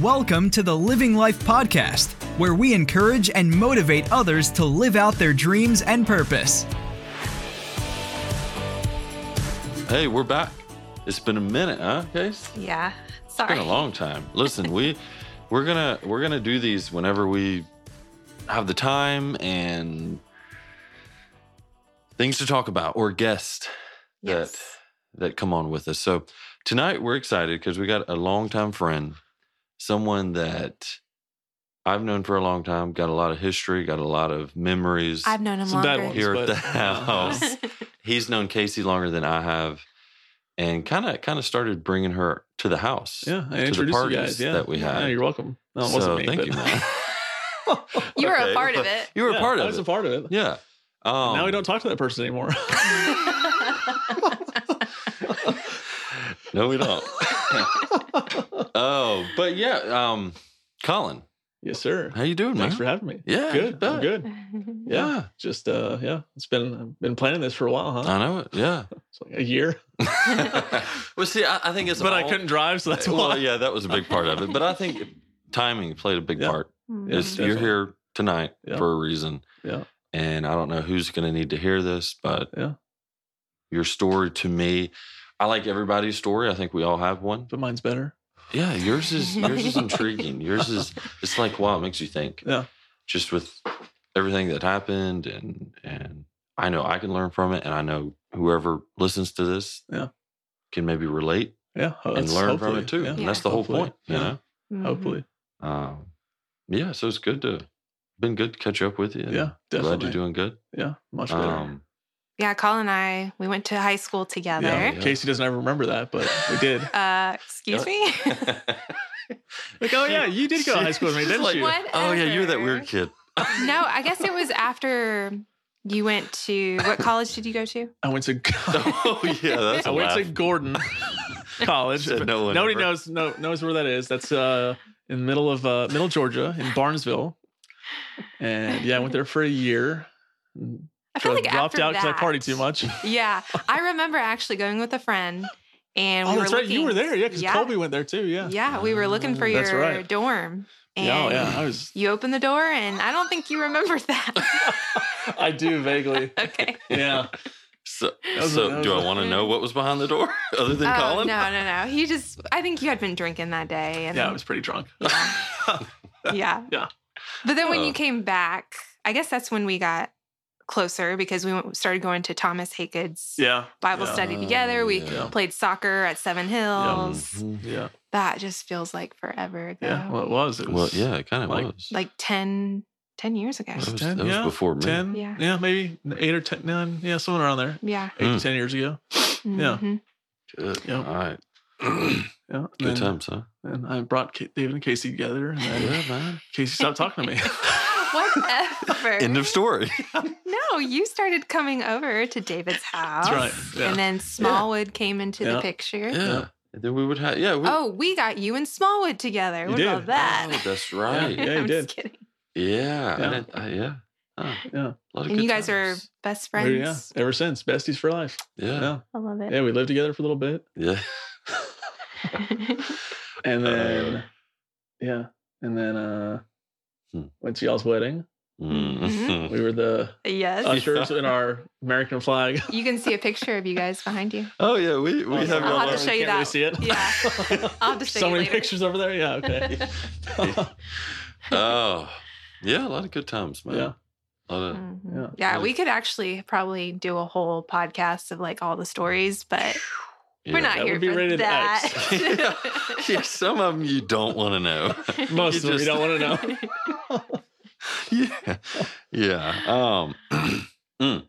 Welcome to the Living Life Podcast, where we encourage and motivate others to live out their dreams and purpose. Hey, we're back. It's been a minute, huh, Case? Yeah. Sorry. It's been a long time. Listen, we we're gonna we're gonna do these whenever we have the time and things to talk about or guests Yes. that that come on with us. So tonight we're excited because we got a longtime friend, someone that I've known for a long time, got a lot of history, got a lot of memories I've known him Some bad longer. ones. here at but- the house. He's known Casey longer than I have, and kind of kind of started bringing her to the house. Yeah, I to the introduced you parties guys. Yeah, that we had. Yeah, you're welcome. No, it so wasn't me. thank but- you, man. you were Okay, a part of it. You were Yeah, a part of it. I of was it. a part of it. yeah. Um, now we don't talk to that person anymore. No, we don't. oh, but yeah. Um, Colin, yes, sir. how you doing, Thanks man? for having me. Yeah, good. I'm good. Yeah. Yeah. just uh, yeah. It's been I've been planning this for a while, huh? I know it. Yeah. It's like a year, well, see, I, I think it's but I couldn't drive, so that's well, why. yeah, that was a big part of it. But I think timing played a big Yeah. part. Yeah, It's, you're here tonight Yeah. for a reason. Yeah. And I don't know who's going to need to hear this, but Yeah. your story to me, I like everybody's story. I think we all have one. But mine's better. Yeah, yours is yours is intriguing. Yours is it's like wow, it makes you think. Yeah. Just with everything that happened and and I know I can learn from it and I know whoever listens to this Yeah. can maybe relate Yeah, and learn from it too. Yeah, And that's the whole hopefully, point, you yeah, know. Mhm. Hopefully, Um, yeah, so it's good to been good to catch up with you. and yeah, definitely. glad you're doing good. Yeah, much better. Um, Yeah, Colin and I, we went to high school together. yeah. yeah. Casey doesn't ever remember that, but we did. Uh, excuse me? Like, oh yeah, you did go to high school with me, She's didn't like, you? Oh yeah, you were that weird kid. no, I guess it was after you went to, what college did you go to? I went to. oh yeah, that's I a went to. Gordon College. Said no one Nobody ever. knows no, knows where that is. That's uh, in the middle of uh, middle Georgia in Barnesville. And yeah, I went there for a year. I feel like I dropped after out because I that- partied too much. Yeah, I remember actually going with a friend and oh, we oh, were that's right. looking. You were there, yeah, because Yeah. Colby went there too. Yeah. Yeah, we were looking for your right. dorm. And Yeah, oh, yeah. I was. you opened the door and I don't think you remember that. I do vaguely. okay. Yeah. So, was- so do I want to know what was behind the door other than Oh, Colin? no, no, no. He just, I think you had been drinking that day. And Yeah, I was pretty drunk. yeah. Yeah. But then when Oh. you came back, I guess that's when we got closer because we went, started going to Thomas Haygood's Yeah. Bible yeah. study together. We yeah. played soccer at Seven Hills. Mhm. Yeah. That just feels like forever ago. Yeah. Well, it was. It Well, was yeah, it kind of like- was. Like 10, 10 years ago. that was, 10, that was yeah, before me. 10. Yeah. Yeah. maybe eight or 10, nine. Yeah, somewhere around there. Yeah. Eight Mm. to 10 years ago. Yeah. Mhm. Good. Yeah. All right. Yeah. Good and, times, huh? And I brought David and Casey together, and then Yeah, man. Casey stopped talking to me. Whatever. End of story. no, you started coming over to David's house. That's right. Yeah. And then Smallwood came into the picture. yeah. And then we would have, yeah. We, Oh, we got you and Smallwood together. You what did. about that? Oh, that's right. Yeah, you I'm did. Just kidding. Yeah. Yeah. didn't- uh, yeah. Huh, yeah. a lot of And good you guys are times. best We're- yeah. friends. Ever since, besties for life. Yeah. Yeah. I love it. Yeah. We lived together for a little bit, Yeah. and then Uh. yeah, and then uh. Went to y'all's wedding. Mhm. We were the yes. ushers in our American flag. you can see a picture of you guys behind you. Oh, yeah. We, we Awesome. have I'll y'all have to show you Can't really that. see it. Yeah. I'll have to show so you many later. pictures over there. Yeah. Okay. Oh, yeah. A lot of good times, man. Yeah. A lot of, Mhm. Yeah. Yeah, we could actually probably do a whole podcast of like all the stories, but we're not That here would be for rated that. yeah. yeah, some of them you don't want to know. Most You of them you don't want to know. yeah, yeah. Um, mm.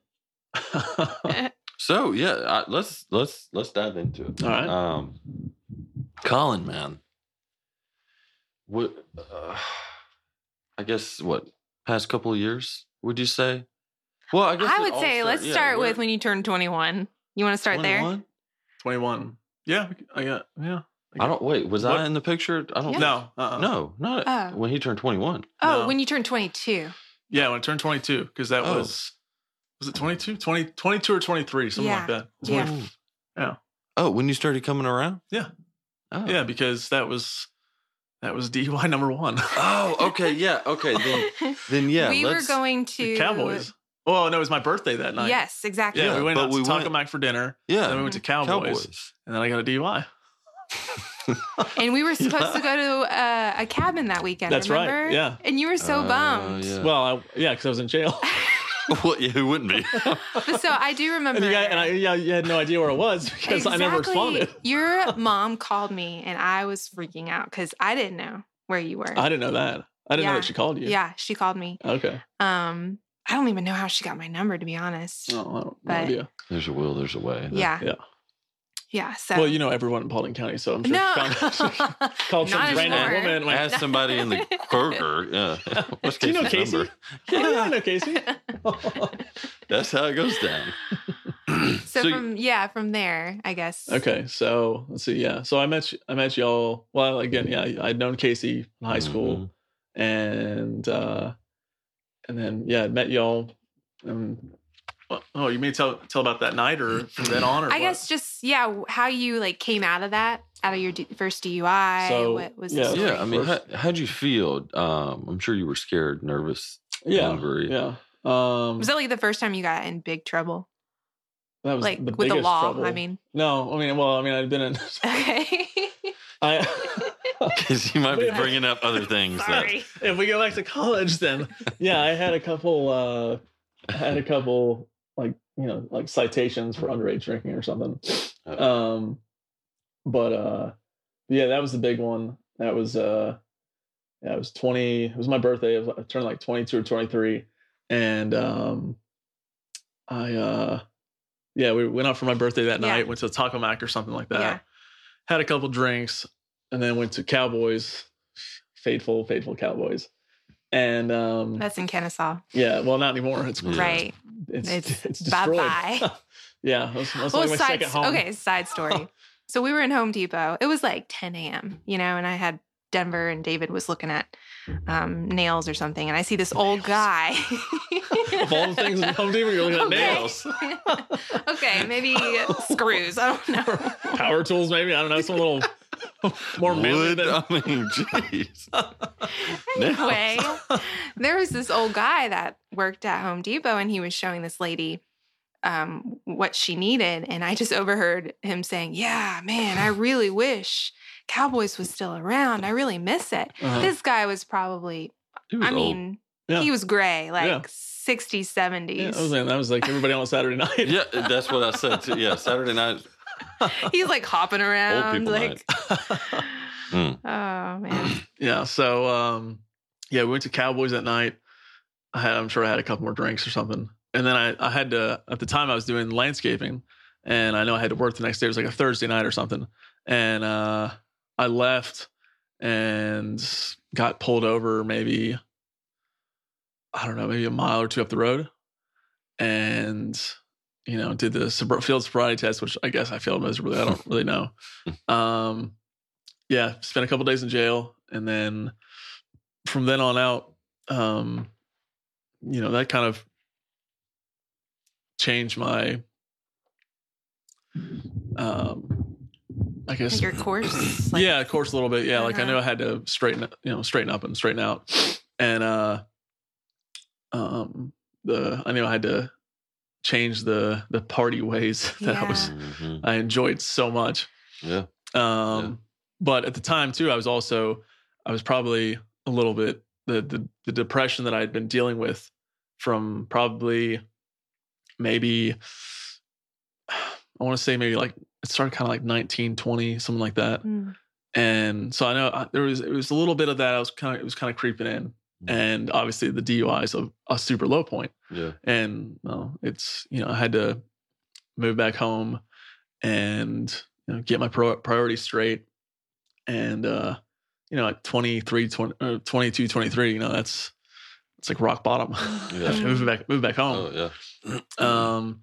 so yeah, I, let's let's let's dive into it. All right. Um, Colin, man, what? Uh, I guess what past couple of years would you say? Well, I guess I would say start- let's yeah, start with when you turn 21. You want to start there? 21? 21. Yeah. I got, yeah. I don't wait. Was What? I in the picture? I don't. Yeah. No. Uh-uh. No, not Oh. when he turned twenty-one. Oh, No. when you turned 22. Yeah, when I turned 22, because that Oh. was, was it 22? 20, 22 or 23, something Yeah. like that. Yeah. when- Yeah. Oh, when you started coming around? Yeah. Oh. Yeah, because that was That was DUI number one. Oh, okay, yeah, okay. Then, then yeah. we were let's- going to Cowboys. Oh no, it was my birthday that night. Yes, exactly. Yeah, Yeah, we went but out we to Taco went- Mac for dinner. Yeah, Then we went to mm-hmm. Cowboys, Cowboys. and then I got a DUI. And we were supposed to go to uh, a cabin that weekend. That's right, remember? yeah. And you were so Uh, bummed. yeah. Well, I, yeah, because I was in jail. well, yeah, who wouldn't be? But so I do remember. and you, guys, and I, yeah, you had no idea where it was because I never Exactly. responded. Your mom called me and I was freaking out because I didn't know where you were. I didn't know that. I didn't know that she called you. yeah, she called me. Okay. Um, I don't even know how she got my number to be honest. Oh, I don't, no idea. there's a will, there's a way. Yeah. Yeah. Yeah. So Well, you know everyone in Paulding County, so I'm sure no. she found called some Not random anymore. woman. and went, Ask somebody in the Kroger. Yeah. What's Do you know Casey's Casey? number? Yeah, I know Casey. That's how it goes down. so, So from yeah, from there, I guess. okay, so let's see. Yeah, so I met y- I met y'all. Well, again, yeah, I'd known Casey in high school, Mhm. and uh and then yeah, I met y'all. And oh, you may tell tell about that night or from then on, or I what? guess just yeah, how you like came out of that, out of your d- first DUI. So, what was yeah, story? Yeah, I mean, how, how'd you feel? Um, I'm sure you were scared, nervous, yeah, angry. yeah. Um, was that like the first time you got in big trouble, that was like the with the law? trouble. I mean, no, I mean, well, I mean, I'd been in. okay. I Because you might be bringing up other things. That, Sorry. if we go back to college, then yeah, I had a couple. uh I had a couple like you know like citations for underage drinking or something. Oh. Um, but uh, yeah, that was the big one. That was uh, yeah, it was twenty. It was my birthday. I, was, I turned like twenty two or twenty three, and um, I uh, yeah, we went out for my birthday that Yeah. night. Went to Taco Mac or something like that. Yeah. Had a couple drinks, and then went to Cowboys, faithful, faithful Cowboys. And um, That's in Kennesaw, yeah, well, not anymore. It's Yeah. right? It's It's it's, destroyed. bye-bye. yeah, that's, that's well, like side, okay, side story. so we were in Home Depot. It was like 10 a.m., you know, and I had Denver and David was looking at um, nails or something, and I see this old guy. of all the things in Home Depot, you're looking at Okay. nails, okay, maybe screws. I don't know. power tools, maybe. I don't know, some little more manly Wood, than. I mean, jeez. anyway, there was this old guy that worked at Home Depot, and he was showing this lady um, what she needed, and I just overheard him saying, "Yeah, man, I really wish Cowboys was still around. I really miss it." Uh-huh. This guy was probably, was I old. mean, Yeah. he was gray, like Yeah. 60s, 70s. Yeah, I was like, that was like everybody on Saturday night. yeah, that's what I said too. Yeah, Saturday night. He's like hopping around, like, Mm. oh man, yeah. So um, yeah, we went to Cowboys that night. I had, I'm sure I had a couple more drinks or something, and then I, I had to. At the time, I was doing landscaping, and I know I had to work the next day. It was like a Thursday night or something, and uh, I left and got pulled over maybe I don't know, maybe a mile or two up the road, and you know, did the field sobriety test, which I guess I failed miserably. I don't really know. Um, yeah, spent a couple days in jail, and then from then on out, um, you know, that kind of changed my, um, I guess like your course. Like, yeah, course, a little bit. Yeah, like I Uh-huh. knew I had to straighten, you know, straighten up and straighten out, and uh, um, the I knew I had to change the the party ways that I was Mhm. I enjoyed so much. Yeah. Um, but at the time too, I was also I was probably a little bit the the, the depression that I had been dealing with from probably maybe I want to say maybe like it started kind of like 19, 20, something like that. Mm. And so I know I, there was it was a little bit of that. I was kind of it was kind of creeping in, and obviously the DUI is a, super low point. Yeah. And well, it's you know I had to move back home and you know, get my pro- priorities straight. And uh, you know at 23, 20, or 22, 23, you know that's it's like rock bottom. Yeah. move back move back home. Oh yeah. Um,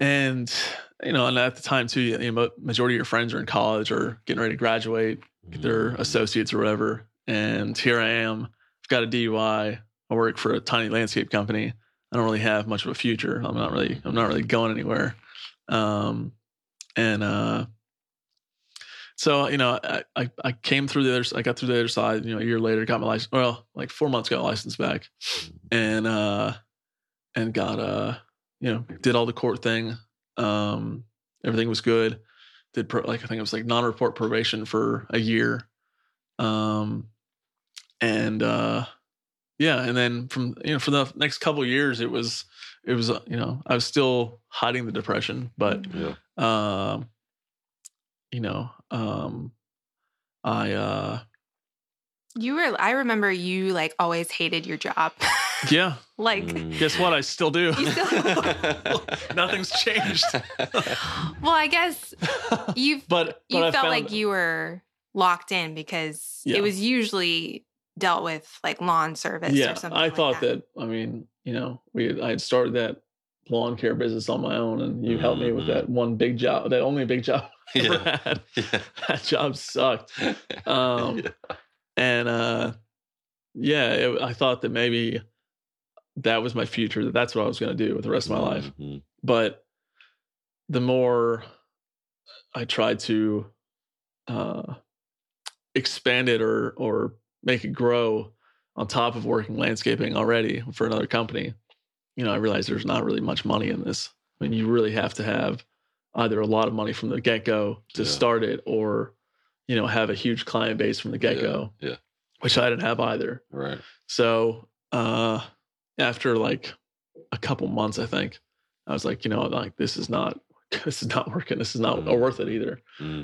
and you know, and at the time too, you know, majority of your friends are in college or getting ready to graduate, get their associates or whatever. And here I am. Got a DUI. I work for a tiny landscape company. I don't really have much of a future. I'm not really. I'm not really going anywhere. Um, and uh, so you know, I, I I came through the other. I got through the other side. You know, a year later, got my license. Well, like four months, got my license back, and uh, and got uh, you know, did all the court thing. Um, everything was good. Did pro, like I think it was like non-report probation for a year. Um, and uh, yeah, and then from you know for the next couple of years, it was it was uh, you know I was still hiding the depression, but Yeah. um, you know, um, I uh, You were. I remember you like always hated your job. yeah. like, Mm. Guess what? I still do. Still- Nothing's changed. well, I guess you've But you I felt found- like you were locked in because Yeah. it was usually dealt with like lawn service yeah. or something. I like thought that. I mean, you know, we I had started that lawn care business on my own, and you helped me with Mhm. that one big job, that only big job yeah. Yeah. That job sucked. Um, Yeah. and uh yeah it, i thought that maybe that was my future that that's what i was going to do with the rest of my life Mhm. but the more i tried to uh expand it or or make it grow on top of working landscaping already for another company you know i realized there's not really much money in this i mean you really have to have either a lot of money from the get-go to Yeah. start it or you know have a huge client base from the get-go Yeah. which i didn't have either Right. so uh after like a couple months i think i was like you know like this is not this is not working this is not Mhm. worth it either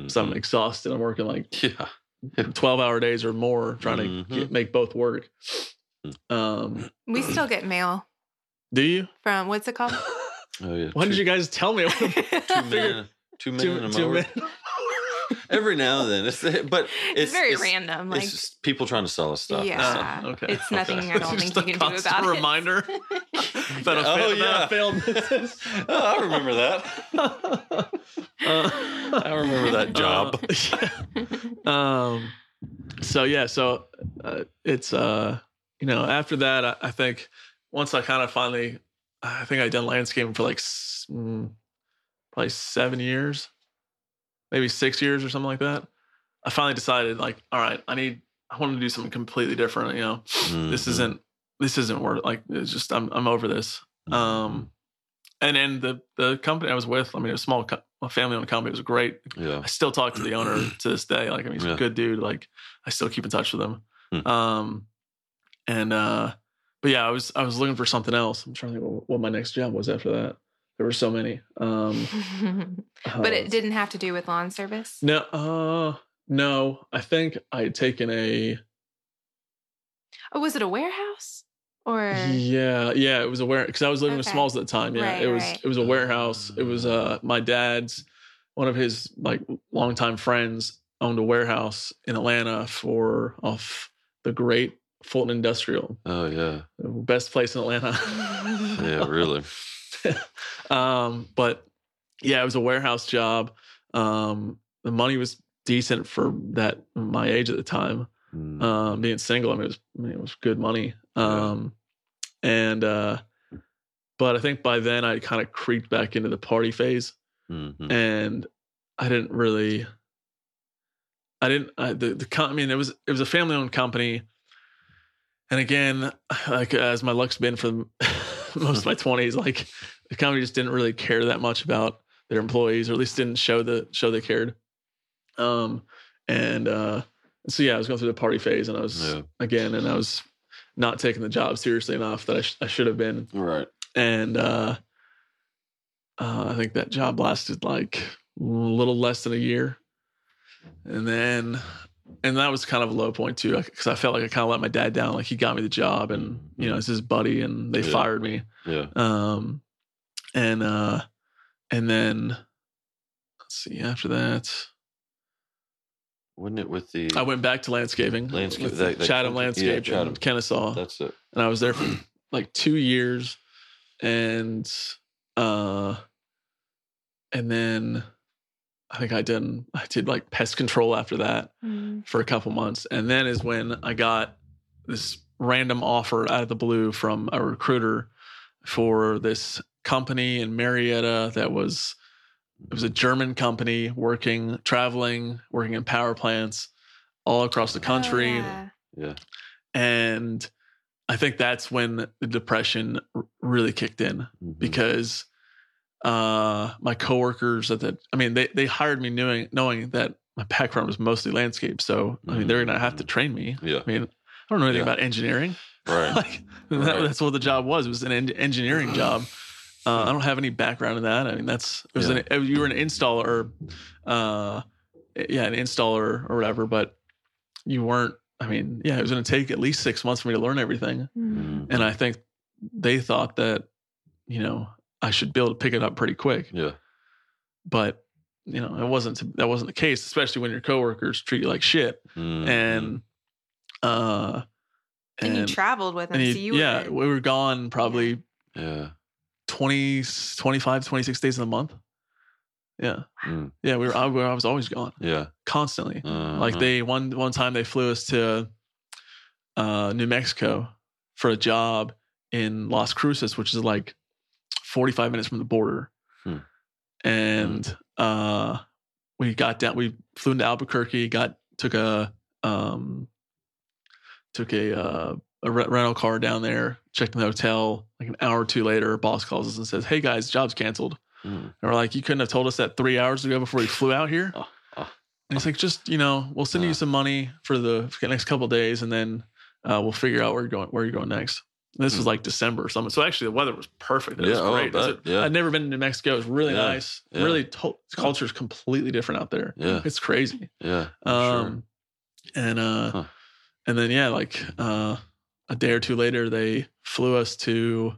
so i'm Mhm. exhausted i'm working like Yeah. 12 hour days or more trying to Mhm. get, make both work um we still get mail do you from what's it called? Oh yeah. why did Two- you guys tell me Two men. Two men Two- and a two men. Every now and then, it's but it's, it's very it's, random. Like, it's just people trying to sell us stuff. yeah, Oh, okay. it's nothing Okay. I don't Just think a you can do constant about reminder it. that a, Oh, fail, yeah. failed business. oh, I remember that. Uh, I remember that job. uh, um so yeah so uh, it's uh you know after that I, I think once i kind of finally i think i done landscaping for like mm, probably seven years maybe six years or something like that i finally decided like all right i need i want to do something completely different you know this Mhm. isn't this isn't worth like it's just i'm, I'm over this um and then the the company i was with i mean it was a small co- family owned company it was great Yeah. I still talk to the owner to this day. Like, I mean, he's Yeah. a good dude. Like, I still keep in touch with him. Hmm. Um, and uh, but yeah, I was I was looking for something else. I'm trying to think what, what my next job was after that. There were so many. Um, but uh, it didn't have to do with lawn service. No, uh, no. I think I had taken a Oh, was it a warehouse or? yeah, yeah. It was a warehouse because I was living with Smalls at the time. Yeah, Right, it was right. it was a warehouse. It was uh my dad's one of his like longtime friends owned a warehouse in Atlanta for off the great Fulton Industrial, Oh yeah. best place in Atlanta. Yeah. Really. um, but yeah, it was a warehouse job. Um, the money was decent for that my age at the time. Mm. Um, being single, I mean, it was I mean, it was good money. Yeah. Um, and uh, but I think by then I kind of creeped back into the party phase, Mhm. and I didn't really. I didn't. I, the the I mean, it was it was a family owned company, and again, like as my luck's been for most of my twenties, like the company just didn't really care that much about their employees, or at least didn't show the show they cared. Um, and uh, so yeah, I was going through the party phase, and I was Yeah. again, and I was not taking the job seriously enough that I, sh- I should have been Right. and uh, uh, I think that job lasted like a little less than a year, and then and that was kind of a low point too because I felt like I kind of let my dad down. Like he got me the job, and you know it's his buddy, and they Yeah. fired me. Yeah. Um, and uh, and then let's see after that. Wasn't it with the? I went back to landscaping, Landscape- with that- that Chatham company- yeah, Landscape, Chatham. in Kennesaw That's it. and I was there for like two years, and uh, and then I think I did I did like pest control after that Mm. for a couple months, and then is when I got this random offer out of the blue from a recruiter for this company in Marietta that was it was a German company working, traveling, working in power plants all across the country. Yeah. Yeah. And I think that's when the depression r- really kicked in Mhm. because uh, my coworkers at the, I mean, they, they hired me knowing, knowing that my background was mostly landscape. So, I mean, they're going to have to train me. Yeah. I mean, I don't know anything Yeah. about engineering. Right. like, that- that's what the job was. It was an en- engineering job. Uh, I don't have any background in that. I mean, that's it was Yeah. an you were an installer, uh, yeah, an installer or whatever. But you weren't. I mean, yeah, it was going to take at least six months for me to learn everything, Mm. And I think they thought that you know I should be able to pick it up pretty quick. Yeah. But you know, it wasn't that wasn't the case, especially when your coworkers treat you like shit. Mhm. And uh, And, you traveled with him, and so you- you yeah, were. we were gone probably yeah. 20, 25, 26 days in a month. Yeah. Mm. Yeah. We were, I, I was always gone Yeah. constantly. Like Uh-huh. they, one, one time they flew us to uh, New Mexico for a job in Las Cruces, which is like 45 minutes from the border. Hmm. And uh, we got down, we flew into Albuquerque, got, took a, um, took a, uh, a rental car down there, checked in the hotel. Like an hour or two later, boss calls us and says, Hey guys, job's canceled. Mm. And we're like, You couldn't have told us that three hours ago before we flew out here? Oh, oh. And he's like, Just, you know, we'll send Uh. you some money for the next couple of days and then uh, we'll figure out where you're going, where you're going next. And this was Hmm. like December or something. So actually, the weather was perfect. It Yeah, was oh, great. It was- yeah. I'd never been to New Mexico. It was really Yeah, nice. yeah. Really, to- culture is completely different out there. Yeah. It's crazy. Yeah. Um, and uh, Huh. and then yeah, like uh, a day or two later, they flew us to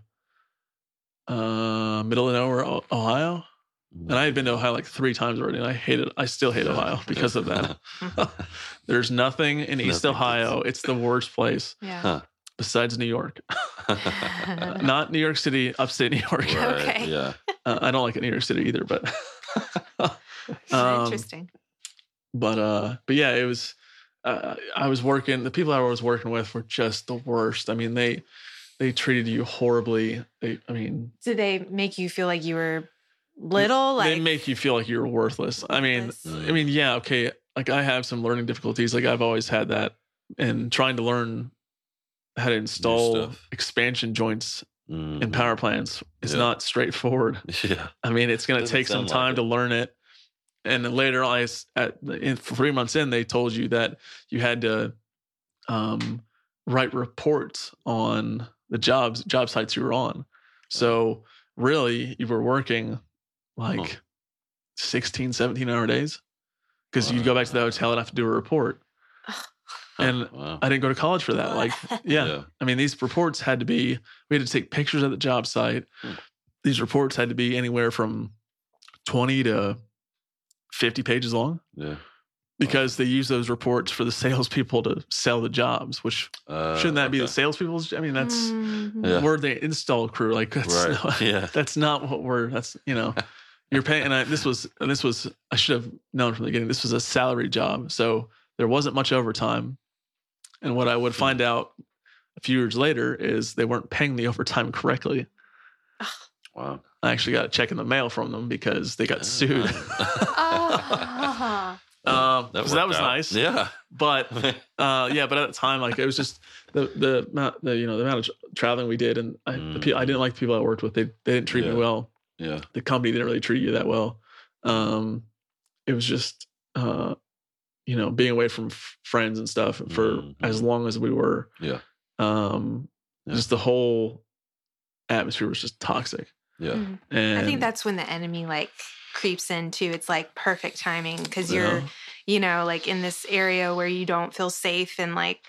uh, middle of nowhere, Ohio. And I had been to Ohio like three times already, and I hated. I still hate Ohio because of that. There's nothing in East Nothing Ohio. It's the worst place Yeah. Huh. besides New York. Not New York City, upstate New York. Right, Okay. Yeah. Uh, I don't like New York City either, but um, Interesting. but uh but yeah it was uh, i was working the people i was working with were just the worst i mean they they treated you horribly they i mean Did they make you feel like you were little? Like they make you feel like you're worthless i mean i mean yeah okay like i have some learning difficulties like i've always had that and trying to learn how to install expansion joints Mhm. in power plants is Yeah. not straightforward Yeah. I mean, it's going to take some sound like time to learn it. And then later on, at in three months in, they told you that you had to um, write reports on the jobs job sites you were on. So really, you were working like Huh. 16, 17 hour days because you'd go back to the hotel and have to do a report. And wow. I didn't go to college for that. Like, yeah. Yeah. I mean, these reports had to be, we had to take pictures of the job site. Hmm. These reports had to be anywhere from 20 to 50 pages long Yeah. because they use those reports for the salespeople to sell the jobs, which Uh, shouldn't that be the okay. salespeople's? I mean, that's, Mhm. Yeah. we're the install crew. Like, that's, Right. not, Yeah. that's not what we're, that's, you know, you're paying. And I, this was, and this was, I should have known from the beginning, this was a salary job. So there wasn't much overtime. And what I would Hmm. find out a few years later is they weren't paying the overtime correctly. Wow. I actually got a check in the mail from them because they got sued. Ah. um, so that was out. nice. Yeah. But uh, yeah, but at the time, like it was just the the amount, the you know the amount of traveling we did, and I, the pe- I didn't like the people I worked with. They they didn't treat Yeah. me well. yeah. The company didn't really treat you that well. Um, it was just uh, you know being away from f- friends and stuff for Mhm. as long as we were. Yeah. Um, Yeah. just the whole atmosphere was just toxic. Yeah. Mhm. And I think that's when the enemy like creeps in too. It's like perfect timing because you're, Yeah. you know, like in this area where you don't feel safe and like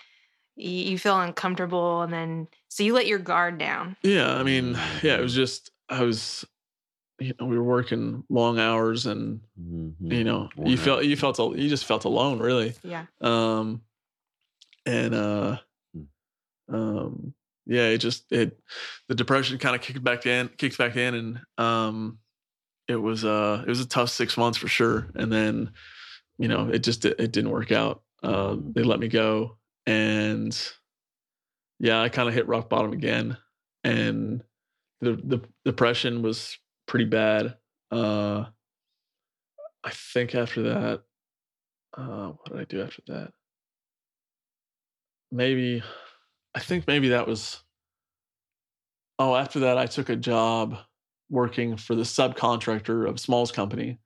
you, you feel uncomfortable, and then so you let your guard down. Yeah, I mean, yeah, it was just I was, you know, we were working long hours, and Mhm. you know, Worn you out. felt you felt you just felt alone, really. Yeah. Um, and uh, Hmm. um, yeah, it just it the depression kind of kicked back in, kicked back in, and um, it was uh, it was a tough six months for sure. And then, you know, it just it didn't work out. Uh, they let me go, and yeah, I kind of hit rock bottom again, and the the depression was pretty bad. Uh, I think after that, uh, what did I do after that? Maybe, I think maybe that was. Oh, after that, I took a job working for the subcontractor of Smalls Company,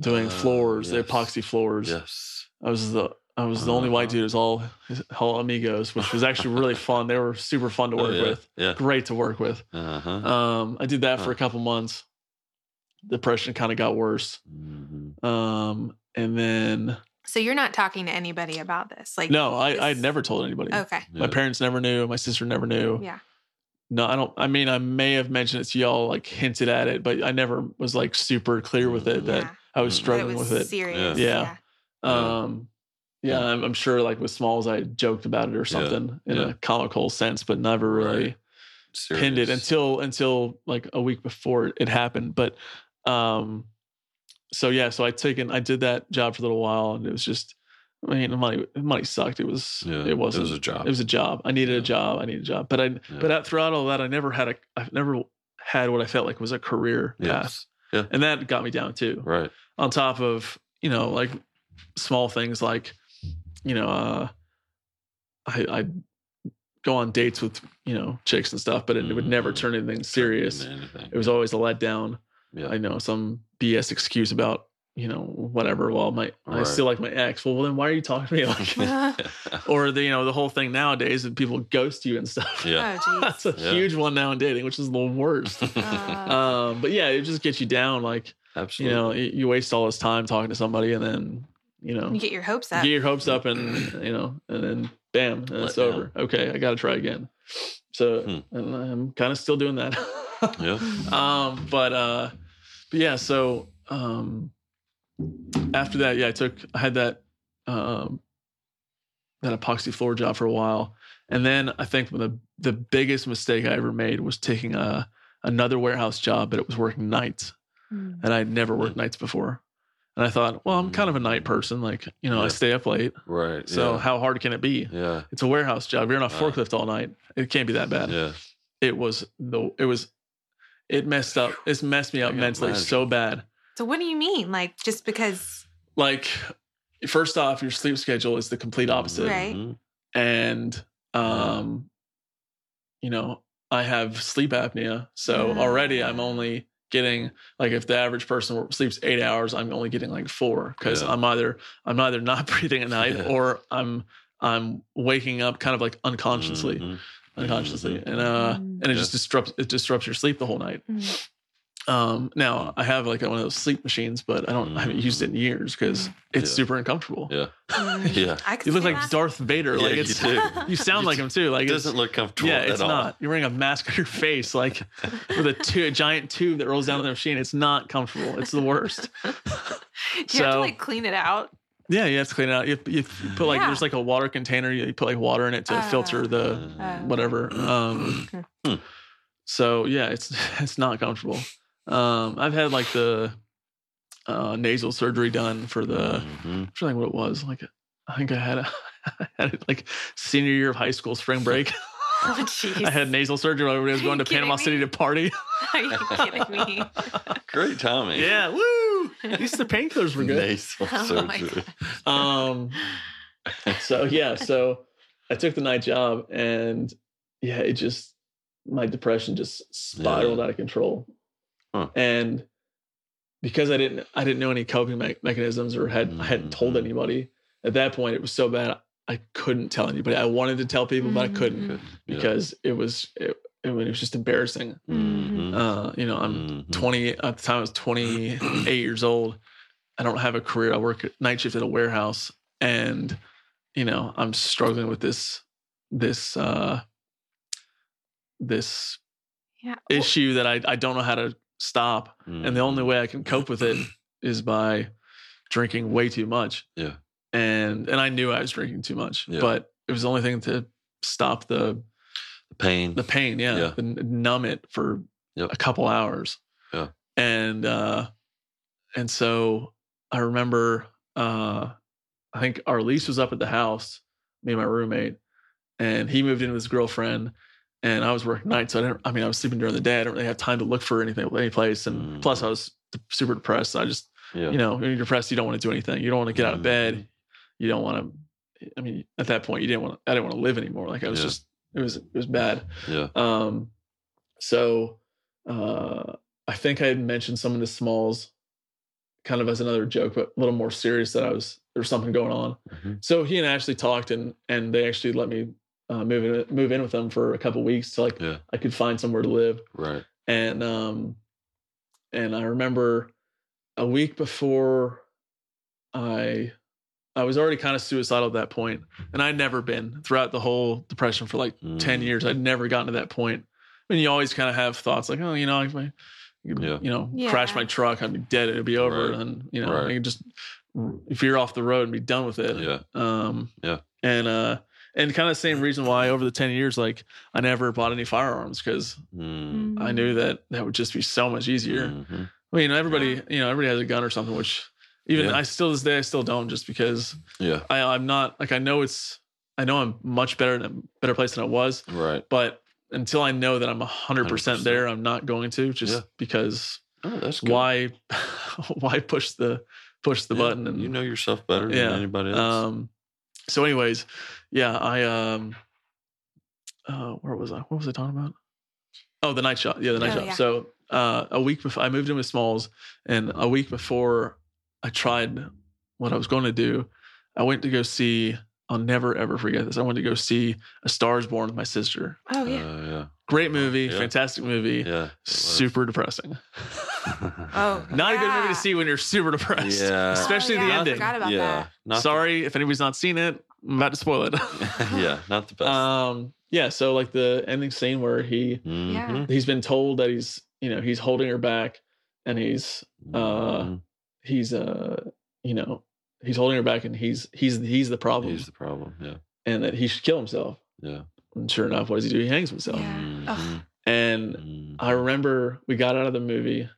doing Ah, floors, the epoxy floors. Yes. I was the I was the only white Uh-huh. dude. It was all all amigos, which was actually really fun. They were super fun to Oh, work yeah. with, Yeah. great to work with. Uh huh. Um, I did that for a couple months. Depression kind of got worse. hmm Um, and then So you're not talking to anybody about this, like no, I I this- never told anybody. Okay. My parents never knew. My sister never knew. Yeah. No, I don't. I mean, I may have mentioned it to y'all, like hinted at it, but I never was like super clear with it that Yeah. I was Mm. That it struggling was with it. serious. Yeah. Yeah. Um, yeah, Yeah. I'm, I'm sure like with Smalls, I joked about it or something in yeah. a comical sense, but never really Right. pinned it until until like a week before it happened. But um, so yeah, so I taken I did that job for a little while, and it was just, I mean, the money money sucked. It was Yeah, it wasn't It was a job. it was a job. I needed Yeah. a job. I needed a job. But I Yeah. but out, throughout all that, I never had a I've never had what I felt like was a career path, yes. and that got me down too Right. on top of you know like small things like you know uh i i go on dates with you know chicks and stuff but it, would never Mhm. turn anything serious Anything. it was always a letdown Yeah. i know some bs excuse about you know whatever well my i still like my ex well then why are you talking to me like or the you know the whole thing nowadays that people ghost you and stuff yeah. Oh, that's a Yeah. huge one now in dating which is the worst Uh, um but yeah it just gets you down like you know you you waste all this time talking to somebody and then you know you get your hopes up. get your hopes up and you know and then bam and it's Let down. over okay i gotta try again so Hmm. and i'm kind of still doing that yeah. um but uh but yeah so um after that yeah i took i had that um that epoxy floor job for a while and then i think the the biggest mistake i ever made was taking a another warehouse job but it was working nights Mm. and I'd never worked nights before. And I thought, well, I'm kind of a night person. Like, you know, I stay up late. Right. So yeah. how hard can it be? yeah. It's a warehouse job. You're on a forklift all night. It can't be that bad. Yeah. It was the it was it messed up. It's messed me up mentally imagine. so bad. So what do you mean? Like just because? Like first off, your sleep schedule is the complete opposite. Right. Mhm. And um you know, I have sleep apnea. So Ah. already I'm only getting like if the average person sleeps eight hours, I'm only getting like four because Yeah. I'm either I'm either not breathing at night Yeah. or I'm I'm waking up kind of like unconsciously, Mhm. Unconsciously, Mhm. and uh Mm. and it just disrupts it disrupts your sleep the whole night. Mm. Um, now I have like one of those sleep machines, but I don't I haven't used it in years because it's Yeah. super uncomfortable. Yeah. Mm. Yeah. I could You look like that. Darth Vader. Yeah, like you it's do. you sound You like him too. Like It doesn't look comfortable yeah, at it's all. not. You're wearing a mask on your face, like with a, tu- a giant tube that rolls down the machine. It's not comfortable. It's the worst. Do you have to like clean it out? Yeah, you have to clean it out. You, you put like Yeah. there's like a water container. You put like water in it to Uh, filter the uh, whatever. Um, Hmm. so yeah, it's it's not comfortable. Um, I've had like the uh, nasal surgery done for the Mhm. I'm trying to think what it was. Like I think I had a I had it like senior year of high school spring break. Oh, jeez. I had nasal surgery while everybody was going to Panama me? City to party. Are you kidding me? Great timing. Yeah, woo! At least the painkillers were good. Nasal Oh surgery. Um, so yeah, so I took the night job, and yeah, it just my depression just spiraled Yeah. out of control, Huh. and because I didn't I didn't know any coping me- mechanisms or had I hadn't told Mhm. anybody at that point, it was so bad I couldn't tell anybody. I wanted to tell people, but I couldn't Mhm. Yeah. because it was it, it was just embarrassing. Mhm. Uh, you know, I'm Mhm. 20 at the time I was 28 years old. I don't have a career. I work at night shift at a warehouse and you know, I'm struggling with this this uh this Yeah. Issue that I I don't know how to stop. And the only Mhm. way I can cope with it is by drinking way too much. Yeah. And and I knew I was drinking too much, Yeah. but it was the only thing to stop the The pain. the pain yeah, Yeah. the numb it for Yep. a couple hours Yeah. and uh and so i remember uh i think our lease was up at the house me and my roommate and he moved in with his girlfriend and i was working nights so i didn't i mean i was sleeping during the day i didn't really have time to look for anything any place and Mm. plus i was super depressed so i just Yeah. You know, when you're depressed, you don't want to do anything. You don't want to get out of bed. You don't want to. I mean, at that point, you didn't want. To, I didn't want to live anymore. Like I was Yeah. just. It was. It was bad. Yeah. Um, so uh, I think I had mentioned some of the smalls, kind of as another joke, but a little more serious that I was there was something going on. Mhm. So he and Ashley talked, and and they actually let me uh, move in move in with them for a couple weeks so like Yeah. I could find somewhere to live. Right. And um, and I remember a week before I I was already kind of suicidal at that point, and I'd never been throughout the whole depression for like ten Mm. years. I'd never gotten to that point. I mean, you always kind of have thoughts like, oh, you know, if I, Yeah. you know, Yeah. crash my truck, I'd be dead. It'd be over, Right. and you know, Right. I could just veer off the road and be done with it. Yeah. Um, Yeah. And uh, and kind of the same reason why over the ten years, like I never bought any firearms because Mm. I knew that that would just be so much easier. Mhm. I mean, everybody, Yeah. you know, everybody has a gun or something, which even Yeah. I still this day I still don't, just because Yeah. I, I'm not like I know it's I know I'm much better in a better place than I was, Right. but until I know that I'm hundred percent 100%. there, I'm not going to just Yeah. because Oh, that's good. why why push the push the Yeah. button and you know yourself better Yeah. than anybody else. um so anyways, yeah, I um uh where was I? What was I talking about? Oh, the night shop. Yeah, the night Oh, shop. yeah. So uh a week before I moved in with Smalls and a week before I tried what I was going to do, I went to go see I'll never ever forget this. I went to go see A Star is Born with my sister. Oh yeah. Uh, yeah. Great movie, Yeah. fantastic movie, Yeah. super depressing. Oh, Not a good movie to see when you're super depressed. Yeah. Especially oh, the yeah, ending. I forgot about yeah. Not the- Sorry if anybody's not seen it. I'm about to spoil it. yeah. Not the best. um, yeah. So like the ending scene where he Mhm. he's been told that he's you know he's holding her back, and he's uh Mhm. He's uh you know he's holding her back, and he's he's he's the problem, He's the problem. Yeah. and that he should kill himself. Yeah. And sure enough, what does he do? He hangs himself. Yeah. Ugh. Mhm. And Mhm. I remember we got out of the movie,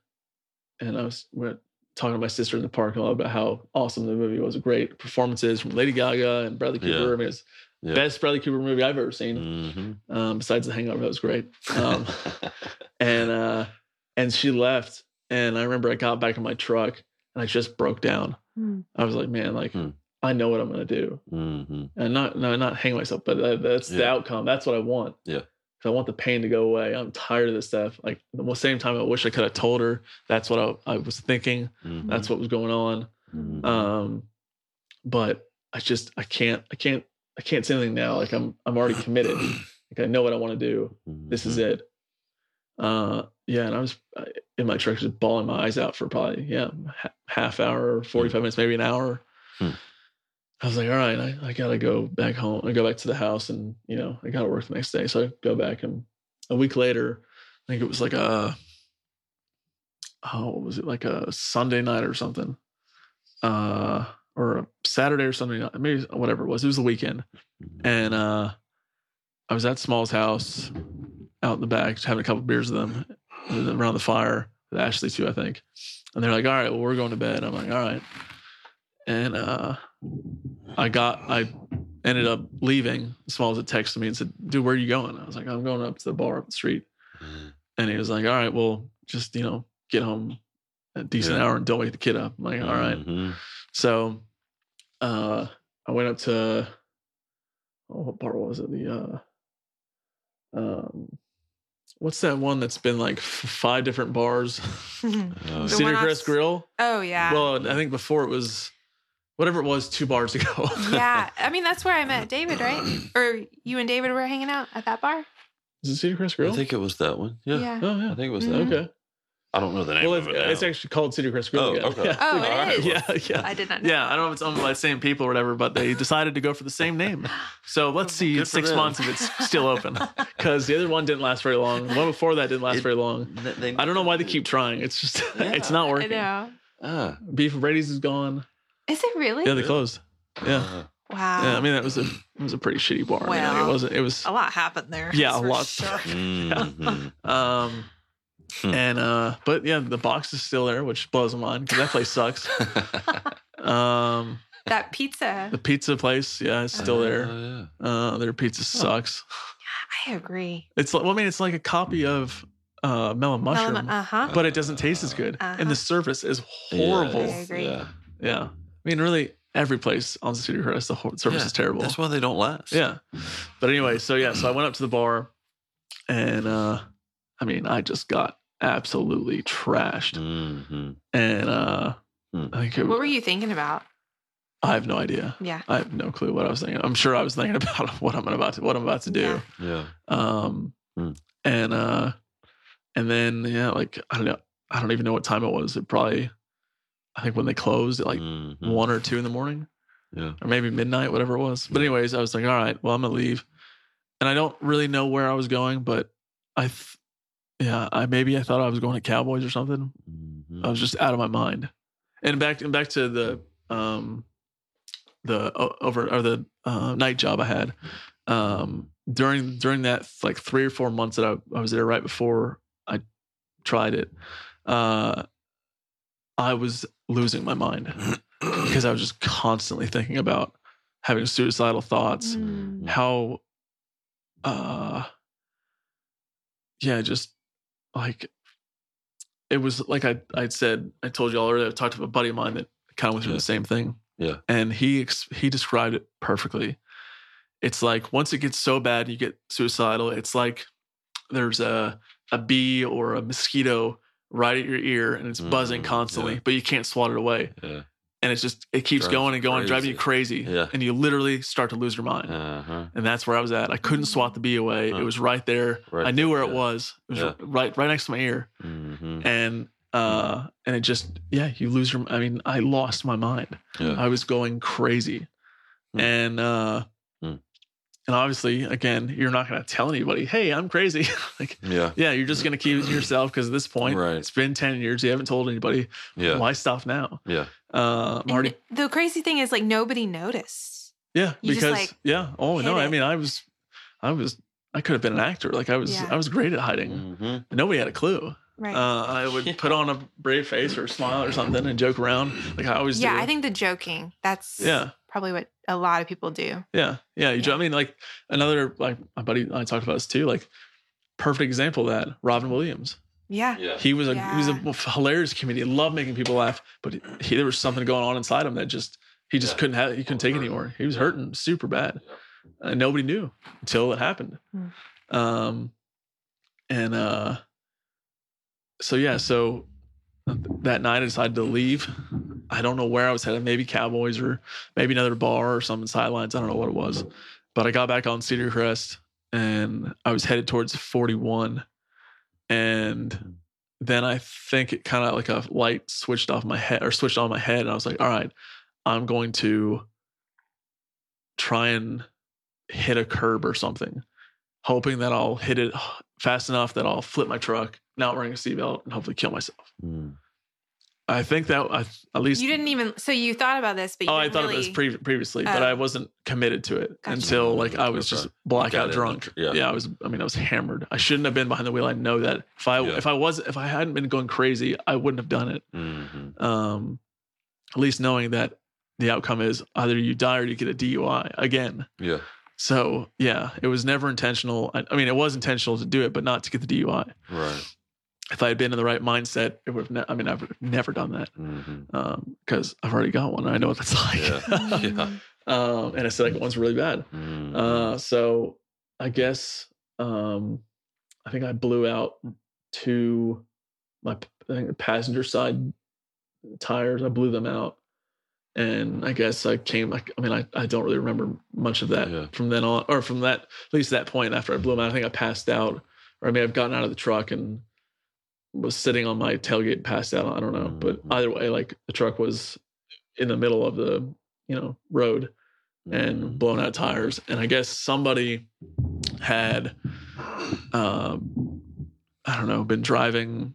and I was we talking to my sister in the parking lot about how awesome the movie was. Great performances from Lady Gaga and Bradley Cooper. Yeah. I mean, it's Yeah. best Bradley Cooper movie I've ever seen. Mhm. Um, besides The Hangover, that was great. Um, and uh, and she left, and I remember I got back in my truck, and I just broke down. Hmm. I was like, man, like Hmm. I know what I'm gonna do, Mhm. and not no, not hang myself, but that, that's the outcome. That's what I want. Yeah, because I want the pain to go away. I'm tired of this stuff. Like at the same time, I wish I could have told her. That's what I, I was thinking. Mhm. That's what was going on. Mhm. Um, but I just I can't I can't I can't say anything now. Like I'm I'm already committed. like I know what I want to do. This is Mhm. it. Uh, yeah, and I was in my truck just bawling my eyes out for probably yeah ha- half hour, forty five minutes, maybe an hour. Hmm. I was like, all right, I, I gotta go back home. I go back to the house, and you know I gotta work the next day. So I go back, and a week later, I think it was like a oh, what was it like a Sunday night or something, uh, or a Saturday or something, maybe whatever it was. It was the weekend, Mhm. and uh, I was at Small's house out in the back, just having a couple beers with them around the fire with Ashley too, I think. And they're like, "All right, well, we're going to bed." I'm like, "All right," and uh, I got I ended up leaving. Smalls had texted me and said, "Dude, where are you going?" I was like, "I'm going up to the bar up the street." And he was like, "All right, well, just you know, get home a decent Yeah. hour and don't wake the kid up." I'm like, "All right." Mhm. So uh I went up to oh, what bar was it? The uh um what's that one that's been like f- five different bars? Oh, The Cedar Crest Grill? oh yeah. Well, I think before it was whatever it was two bars ago. yeah. I mean, that's where I met David, right? Or you and David were hanging out at that bar. Is it Cedar Crest Grill? I think it was that one. Yeah. Yeah. oh yeah. I think it was Mhm. that. one. Okay. I don't know the name Well, of it's, it. now. it's actually called Cedar Crest Grill. Oh, again. okay. Yeah. Oh, it All right. is. yeah, yeah. I did not know. Yeah, I don't know if it's owned by the same people or whatever, but they decided to go for the same name. So let's see in Good for six them. months if it's still open. Because the other one didn't last very long. The one before that didn't last It- very long. Th- they I don't know why they keep trying. It's just Yeah. it's not I working. know. did. Ah. Beef 'O' Brady's is gone. Is it really? Yeah, they closed. Yeah. Uh, Wow. Yeah, I mean that was a it was a pretty shitty bar. I mean, it wasn't. It was A lot happened there. Yeah, a lot. Sure. mhm. um Hmm. and uh but yeah the box is still there which blows my mind because that place sucks um that pizza. the pizza place yeah it's still there Oh, yeah. uh their pizza sucks I agree. it's like well i mean it's like a copy of uh, Mellow Mushroom, Uh huh. but it doesn't taste as good, Uh-huh. and the service is Yeah, horrible. I agree. Yeah. Yeah, I mean, really, every place on Cedar Crest, the service Yeah, is terrible. That's why they don't last. Yeah. But anyway, so yeah, so I went up to the bar and uh I mean, I just got absolutely trashed. hmm And uh Hmm. I think it, What were you thinking about? I have no idea. Yeah. I have no clue what I was thinking. I'm sure I was thinking about what I'm about to what I'm about to do. Yeah. Yeah. Um Hmm. and uh and then yeah, like I don't know I don't even know what time it was. It probably I think when they closed at like Mhm. one or two in the morning. Yeah. or maybe midnight, whatever it was. But anyways, I was like, all right, well, I'm gonna leave, and I don't really know where I was going, but I, th- yeah, I maybe I thought I was going to Cowboys or something. Mhm. I was just out of my mind. And back and back to the um, the over or the uh, night job I had um during during that like three or four months that I, I was there right before I tried it. Uh, I was losing my mind because I was just constantly thinking about having suicidal thoughts, Mm. how, uh, yeah, just like it was like I I'd said I told you all earlier. I talked to a buddy of mine that kind of went through Yeah. the same thing. Yeah. and he ex- he described it perfectly. It's like once it gets so bad, you get suicidal. It's like there's a a bee or a mosquito right at your ear and it's buzzing Mhm, constantly, yeah. but you can't swat it away. Yeah. And it's just it keeps Drives going and going, driving you crazy. Yeah. And you literally start to lose your mind. Uh-huh. And that's where I was at. I couldn't swat the bee away. Huh. It was right there. Right I knew where there, it was. It was Yeah. right right next to my ear. mm-hmm. And uh and it just yeah, you lose your I mean, I lost my mind. Yeah. I was going crazy. Hmm. And uh Hmm. and obviously again, you're not gonna tell anybody, hey, I'm crazy. like Yeah. yeah, you're just gonna keep it to yourself because at this point Right. it's been 10 years, you haven't told anybody. Yeah. Why stop now? Yeah. Uh I'm And the crazy thing is, like, nobody noticed. Yeah, You just, because like, yeah. Oh no, hit I mean, I was, I was, I could have been an actor. Like I was, Yeah. I was great at hiding. hmm Nobody had a clue. Right. Uh, I would put on a brave face or a smile or something and joke around like I always yeah, do. I think the joking, that's Yeah, probably what a lot of people do. yeah, yeah. You, jo- I mean, like another like my buddy I talked about this too. Like perfect example of that Robin Williams. Yeah. Yeah. He was a he was a hilarious comedian. Loved making people laugh, but he, there was something going on inside him that just he just Yeah. couldn't have he couldn't take it anymore. He was hurting super bad, and nobody knew until it happened. Hmm. Um, and uh, so yeah, so that night I decided to leave. I don't know where I was headed. Maybe Cowboys or maybe another bar or something sidelines. I don't know what it was, but I got back on Cedar Crest and I was headed towards 41 and then I think it kind of like a light switched off my head or switched on my head. And I was like, all right, I'm going to try and hit a curb or something, hoping that I'll hit it fast enough that I'll flip my truck, not wearing a seatbelt, and hopefully kill myself. Mm. I think that I, at least. You didn't even, so you thought about this, but you Oh, I didn't thought really, of this pre- previously, but Oh. I wasn't committed to it Gotcha. until like I was Okay. just blackout drunk. Yeah. yeah, I was. I mean, I was hammered. I shouldn't have been behind the wheel. I know that. If I Yeah. if I was if I hadn't been going crazy, I wouldn't have done it. Mhm. Um, at least knowing that the outcome is either you die or you get a DUI again. Yeah. So yeah, it was never intentional. I, I mean, it was intentional to do it, but not to get the DUI. Right. If I had been in the right mindset, it would have. Ne- I mean, I've never done that because I've already got one. and I know what that's like. Yeah. Yeah. um, and a second one's really bad. Mhm. Uh, so I guess um, I think I blew out two my I think passenger side tires. I blew them out, and I guess I came. I, I mean, I, I don't really remember much of that Yeah. from then on, or from that at least that point after I blew them out. I think I passed out, or I may have gotten out of the truck and was sitting on my tailgate, passed out. I don't know, but Mhm. either way, like the truck was in the middle of the you know road and Mhm. blown out tires. And I guess somebody had, um, I don't know, been driving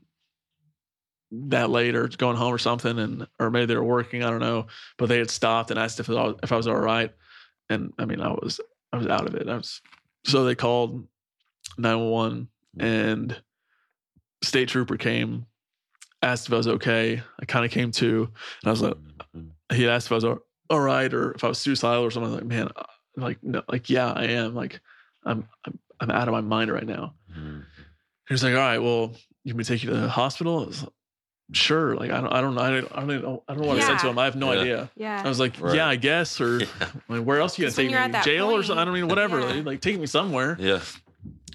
that late or going home or something, and or maybe they were working. I don't know, but they had stopped and asked if I was, if I was all right. And I mean, I was I was out of it. I was so they called nine one one and state trooper came, asked if I was okay. I kind of came to, and I was like, Mhm. he asked if I was all- all right or if I was suicidal or something. I was like, man, uh, like no, like yeah, I am. Like I'm, I'm, I'm out of my mind right now. Mhm. he was like, all right, well, you want me to take you to the hospital? I was like, sure. Like, I don't, I don't know. I don't, I don't know. I don't know what I said to him. I have no Yeah. idea. Yeah. I was like, Right. yeah, I guess. Or Yeah. I mean, where else are you gonna take me? at that Jail or something? I don't mean, whatever. yeah. Like, like, take me somewhere. Yeah.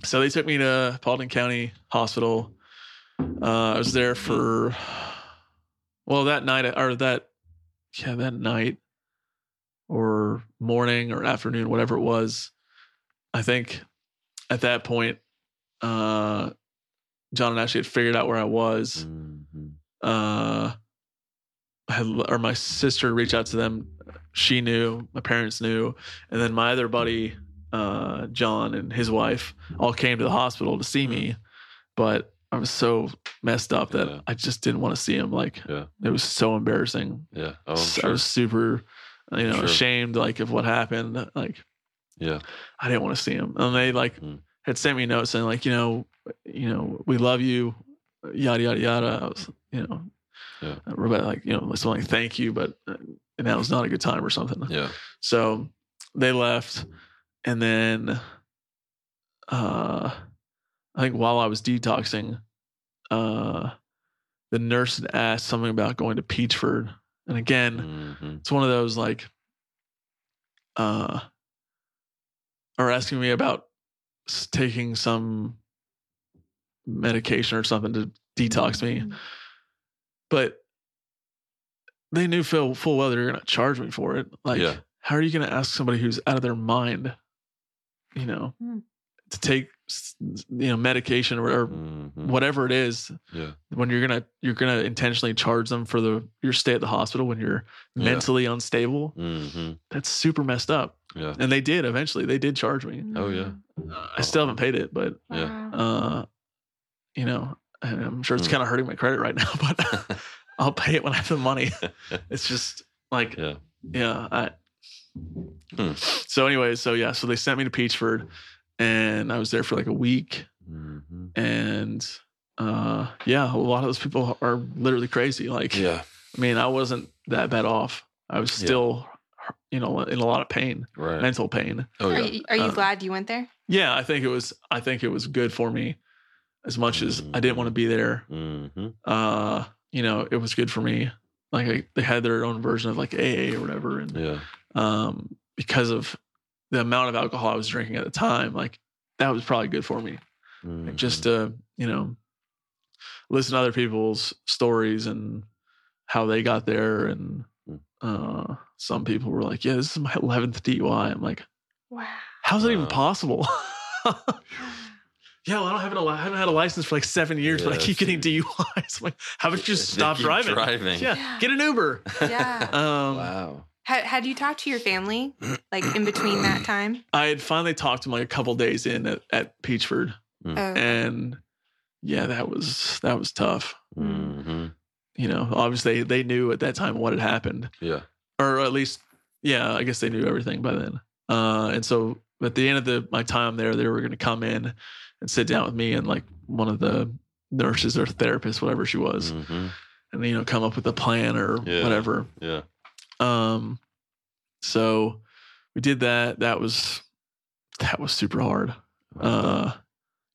So they took me to Paulding County Hospital. Uh, I was there for, well, that night or that, yeah, that night or morning or afternoon, whatever it was. I think at that point, uh, John and Ashley had figured out where I was. Mhm. Uh, I had, or my sister reached out to them. She knew, my parents knew, and then my other buddy, uh, John and his wife, all came to the hospital to see me. But I was so messed up that Yeah. I just didn't want to see him. Like Yeah. it was so embarrassing. Yeah. Oh, So I was super, you know, Sure. ashamed like of what happened. Like Yeah. I didn't want to see him. And they like Mm. had sent me notes saying like, you know, you know, we love you, yada yada yada. I was, you know, Yeah. Rebecca, like, you know, something like thank you, but and that was not a good time or something. Yeah. So they left, and then uh I think while I was detoxing, uh the nurse had asked something about going to Peachford. And again, Mhm. it's one of those like uh or asking me about taking some medication or something to detox me but they knew full, full well they're going to charge me for it like Yeah. how are you going to ask somebody who's out of their mind you know Hmm. To take you know medication or, or Mhm. whatever it is Yeah. when you're gonna you're gonna intentionally charge them for the your stay at the hospital when you're Yeah. mentally unstable Mhm. that's super messed up Yeah. and they did eventually they did charge me Oh, yeah. uh, i still haven't paid it but Yeah. Uh you know and i'm sure it's Hmm. kind of hurting my credit right now but i'll pay it when i have the money it's just like Yeah. yeah i Hmm. so anyway so yeah so they sent me to peachford and i was there for like a week Mhm. and uh yeah a lot of those people are literally crazy like Yeah. i mean i wasn't that bad off i was Yeah. still you know in a lot of pain Right. mental pain Oh, Are yeah. you, are you Uh, glad you went there? yeah i think it was i think it was good for me as much as i didn't want to be there Mhm. uh you know it was good for me like I, they had their own version of like aa or whatever and Yeah. um because of the amount of alcohol i was drinking at the time like that was probably good for me like just Mhm. to you know listen to other people's stories and how they got there and Mm. uh some people were like yeah this is my 11th dui i'm like Wow. how's that even possible yeah well i don't have a, li- I haven't had a license for like seven years but i keep getting duis I'm like how about you just stop keep driving driving. yeah get an uber Yeah. um Wow. Had, had you talked to your family like in between that time? i had finally talked to them like a couple days in at, at peachford Oh, and yeah that was that was tough hmm you know obviously they knew at that time what had happened Yeah. or at least yeah i guess they knew everything by then uh and so at the end of the my time there they were going to come in and sit down with me and like one of the nurses or therapists whatever she was Mhm. and you know come up with a plan or Yeah. whatever Yeah. Um so we did that. That was that was super hard. Uh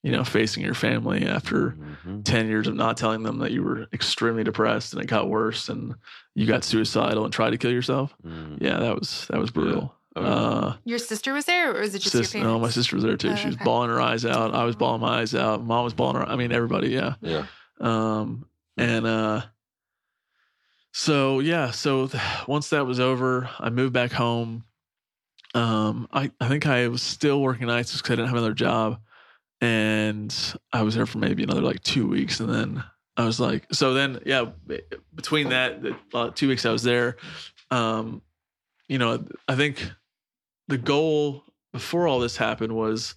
you know facing your family after Mhm. 10 years of not telling them that you were extremely depressed and it got worse and you got suicidal and tried to kill yourself. Mhm. yeah that was that was brutal. Oh, yeah. uh Your sister was there, or was it just sis- your no my sister was there too. Oh, she was okay. bawling her eyes out. I was bawling my eyes out. Mom was bawling her i mean everybody yeah. Yeah. um and uh so yeah so th- once that was over i moved back home. Um i i think i was still working nights because i didn't have another job and i was there for maybe another like two weeks and then i was like so then yeah between that uh, two weeks i was there um you know i think the goal before all this happened was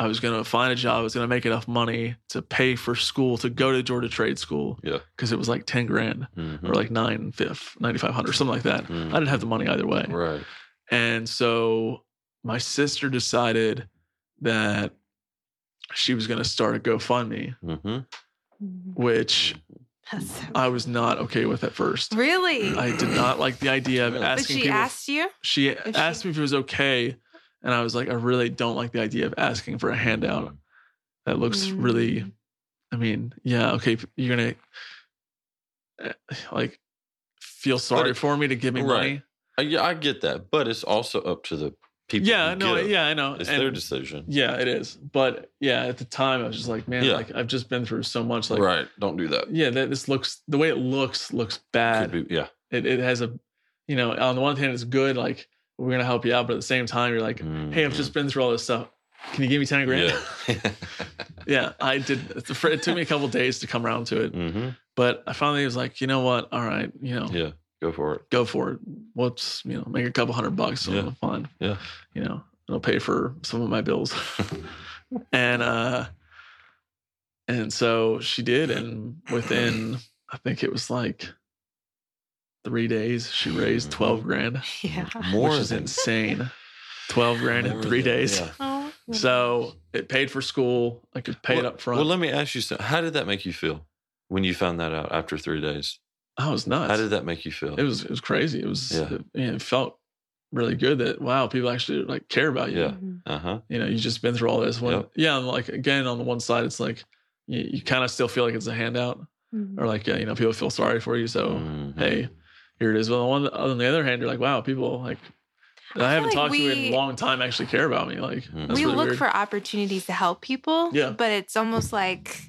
I was going to find a job. I was going to make enough money to pay for school to go to Georgia Trade School. Yeah. Because it was like 10 grand Mhm. or like nine, fifth, 9,500, something like that. Mhm. I didn't have the money either way. Right. And so my sister decided that she was going to start a GoFundMe, hmm which so I was not okay with at first. really. I did not like the idea of But but asking she people. asked you. she she- asked me if it was okay. And I was like, I really don't like the idea of asking for a handout. That looks Mm. really I mean, yeah, okay, you're gonna uh, like feel sorry it- for me to give me Right. money. I, yeah, I get that, but it's also up to the people. Yeah, who no, give. yeah, I know. It's And- their decision. Yeah, it is. But yeah, at the time, I was just like, man, Yeah. like I've just been through so much. Like, right. Don't do that. yeah, that this looks the way it looks looks bad. Could be, yeah. It it has a, you know, on the one hand, it's good. Like we're gonna help you out, but at the same time, you're like, hey, I've just been through all this stuff. Can you give me ten grand? Mm-hmm. Yeah. yeah, I did. It took me a couple days to come around to it, hmm but I finally was like, you know what? All right, you know, Yeah. Go for it. go for it. What's you know, make a couple hundred bucks, so Yeah. fine. Yeah. you know, it'll pay for some of my bills. and uh, and so she did, and within I think it was like three days, she raised twelve grand, Yeah. More which is than insane. Twelve grand in three than- days. yeah. Oh, So it paid for school. I could pay it up front. Well, let me ask you something. How did that make you feel when you found that out after three days? I was nuts. How did that make you feel? it was it was crazy. It was Yeah. it, yeah, it felt really good that wow, people actually like care about you. Yeah. Mhm. Uh huh. You know, you just been through all this. When, Yep. Yeah, and like again on the one side, it's like you, you kind of still feel like it's a handout, Mhm. or like uh, you know people feel sorry for you. So Mhm. hey, here it is. But on the, on the other hand, you're like wow, people like that I, feel haven't like talked to in a long time actually care about me. Like Mhm. that's we really look weird. for opportunities to help people. Yeah. But it's almost like,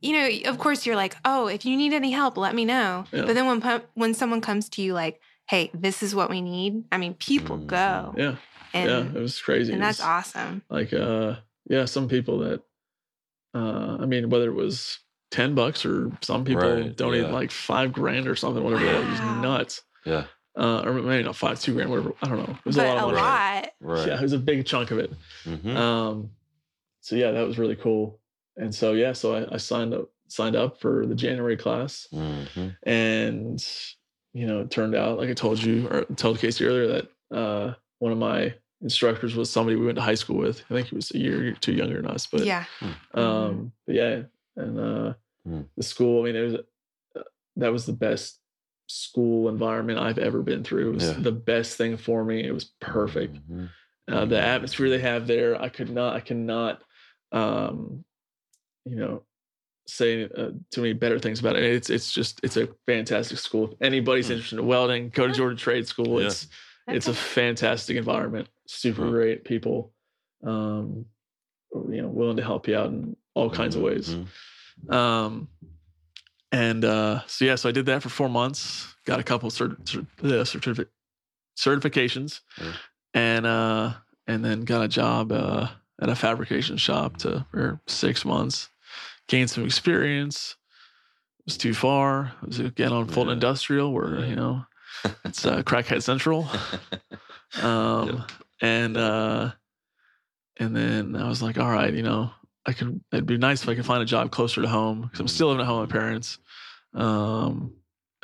you know, of course you're like, oh, if you need any help, let me know. Yeah. But then when when someone comes to you like, hey, this is what we need. I mean, people Mhm. go. yeah, And, yeah, it was crazy. and It that's was- awesome. like uh yeah some people that uh i mean whether it was 10 bucks or some people Right, donated yeah. like five grand or something whatever it was nuts Yeah. uh or maybe not five two grand whatever i don't know it was But a lot a of money lot. Right. yeah it was a big chunk of it Mhm. um so yeah that was really cool and so yeah so i, I signed up signed up for the january class Mhm. and you know it turned out like i told you or told casey earlier that uh one of my instructors was somebody we went to high school with i think he was a year or two younger than us but yeah. um but yeah and uh Hmm. the school i mean it was uh, that was the best school environment i've ever been through it was Yeah. the best thing for me it was perfect Mhm. uh, the atmosphere they have there i could not i cannot um you know say uh, too many better things about it it's it's just it's a fantastic school if anybody's Hmm. interested in welding go to georgia trade school Yeah. it's it's a fantastic environment super Huh. great people um you know willing to help you out in all kinds of ways Mhm. um and uh so yeah so i did that for four months got a couple cert- cert- uh, certifi- certifications Yeah. and uh and then got a job uh at a fabrication shop to for six months gained some experience it was too far it was again on fulton Yeah. industrial where Yeah. you know it's uh crackhead central um Yep. and uh and then i was like all right you know i could it'd be nice if i could find a job closer to home because i'm still living at home with my parents um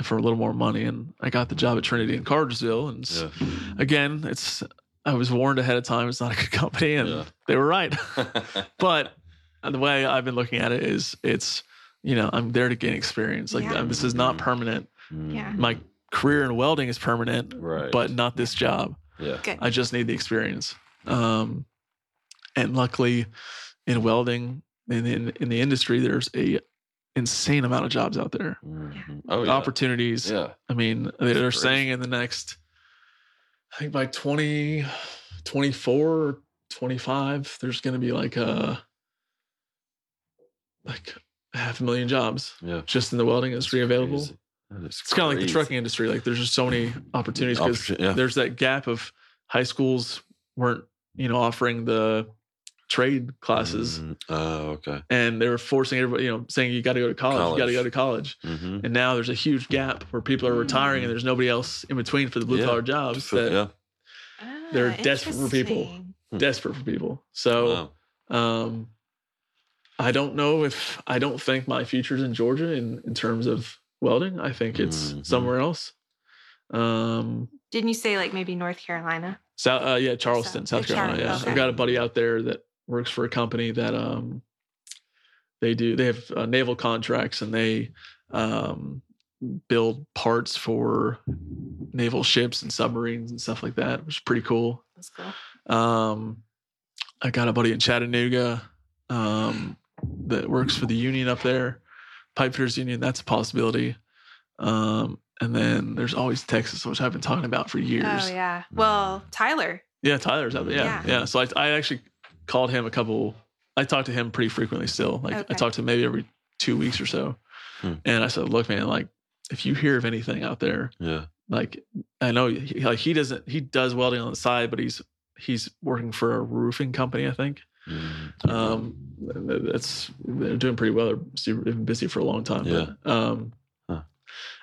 for a little more money and i got the job at trinity in cartersville and Yeah. again it's i was warned ahead of time it's not a good company and Yeah. they were right but the way i've been looking at it is it's you know i'm there to gain experience like Yeah. this is not Mhm. permanent Yeah. Mhm. my career in welding is permanent Right. but not this job yeah. Good. I just need the experience. Um, and luckily, in welding in, in in the industry, there's a insane amount of jobs out there. Mhm. Oh yeah. Opportunities. Yeah. I mean, they're crazy. saying in the next, I think by 20, 24, 25, there's going to be like a like half a million jobs Yeah. just in the welding industry available. Crazy. It's kind of like the trucking industry. Like there's just so many opportunities because Opportun- yeah. there's that gap of high schools weren't, you know, offering the trade classes Mhm. Oh, okay. and they were forcing everybody, you know, saying you got to go to college, you got to go to college. hmm And now there's a huge gap where people are retiring and there's nobody else in between for the blue collar jobs that yeah. they're Ah, desperate for people. interesting. desperate for people. So Wow. um I don't know if I don't think my future's in Georgia in, in terms of welding. I think it's Mhm. somewhere else. Um Didn't you say like maybe North Carolina? South, uh, yeah, Charleston, South- South Carolina. Yeah, okay. I've got a buddy out there that works for a company that um, they do. They have uh, naval contracts and they um, build parts for naval ships and submarines and stuff like that, which is pretty cool. That's cool. Um, I got a buddy in Chattanooga um, that works for the union up there, pipe fitters union. That's a possibility. Um, and then there's always Texas, which I've been talking about for years. Oh yeah. Well, Tyler. Yeah, Tyler's out there. Yeah, Yeah. yeah. So I, I actually called him a couple. I talked to him pretty frequently still. Like Okay. I talked to him maybe every two weeks or so. Hmm. And I said, look, man, like if you hear of anything out there, Yeah. like I know, he, like he doesn't, he does welding on the side, but he's he's working for a roofing company, I think. Mhm. Um, that's they're doing pretty well. They're super- they've been busy for a long time. Yeah. But, um, Huh.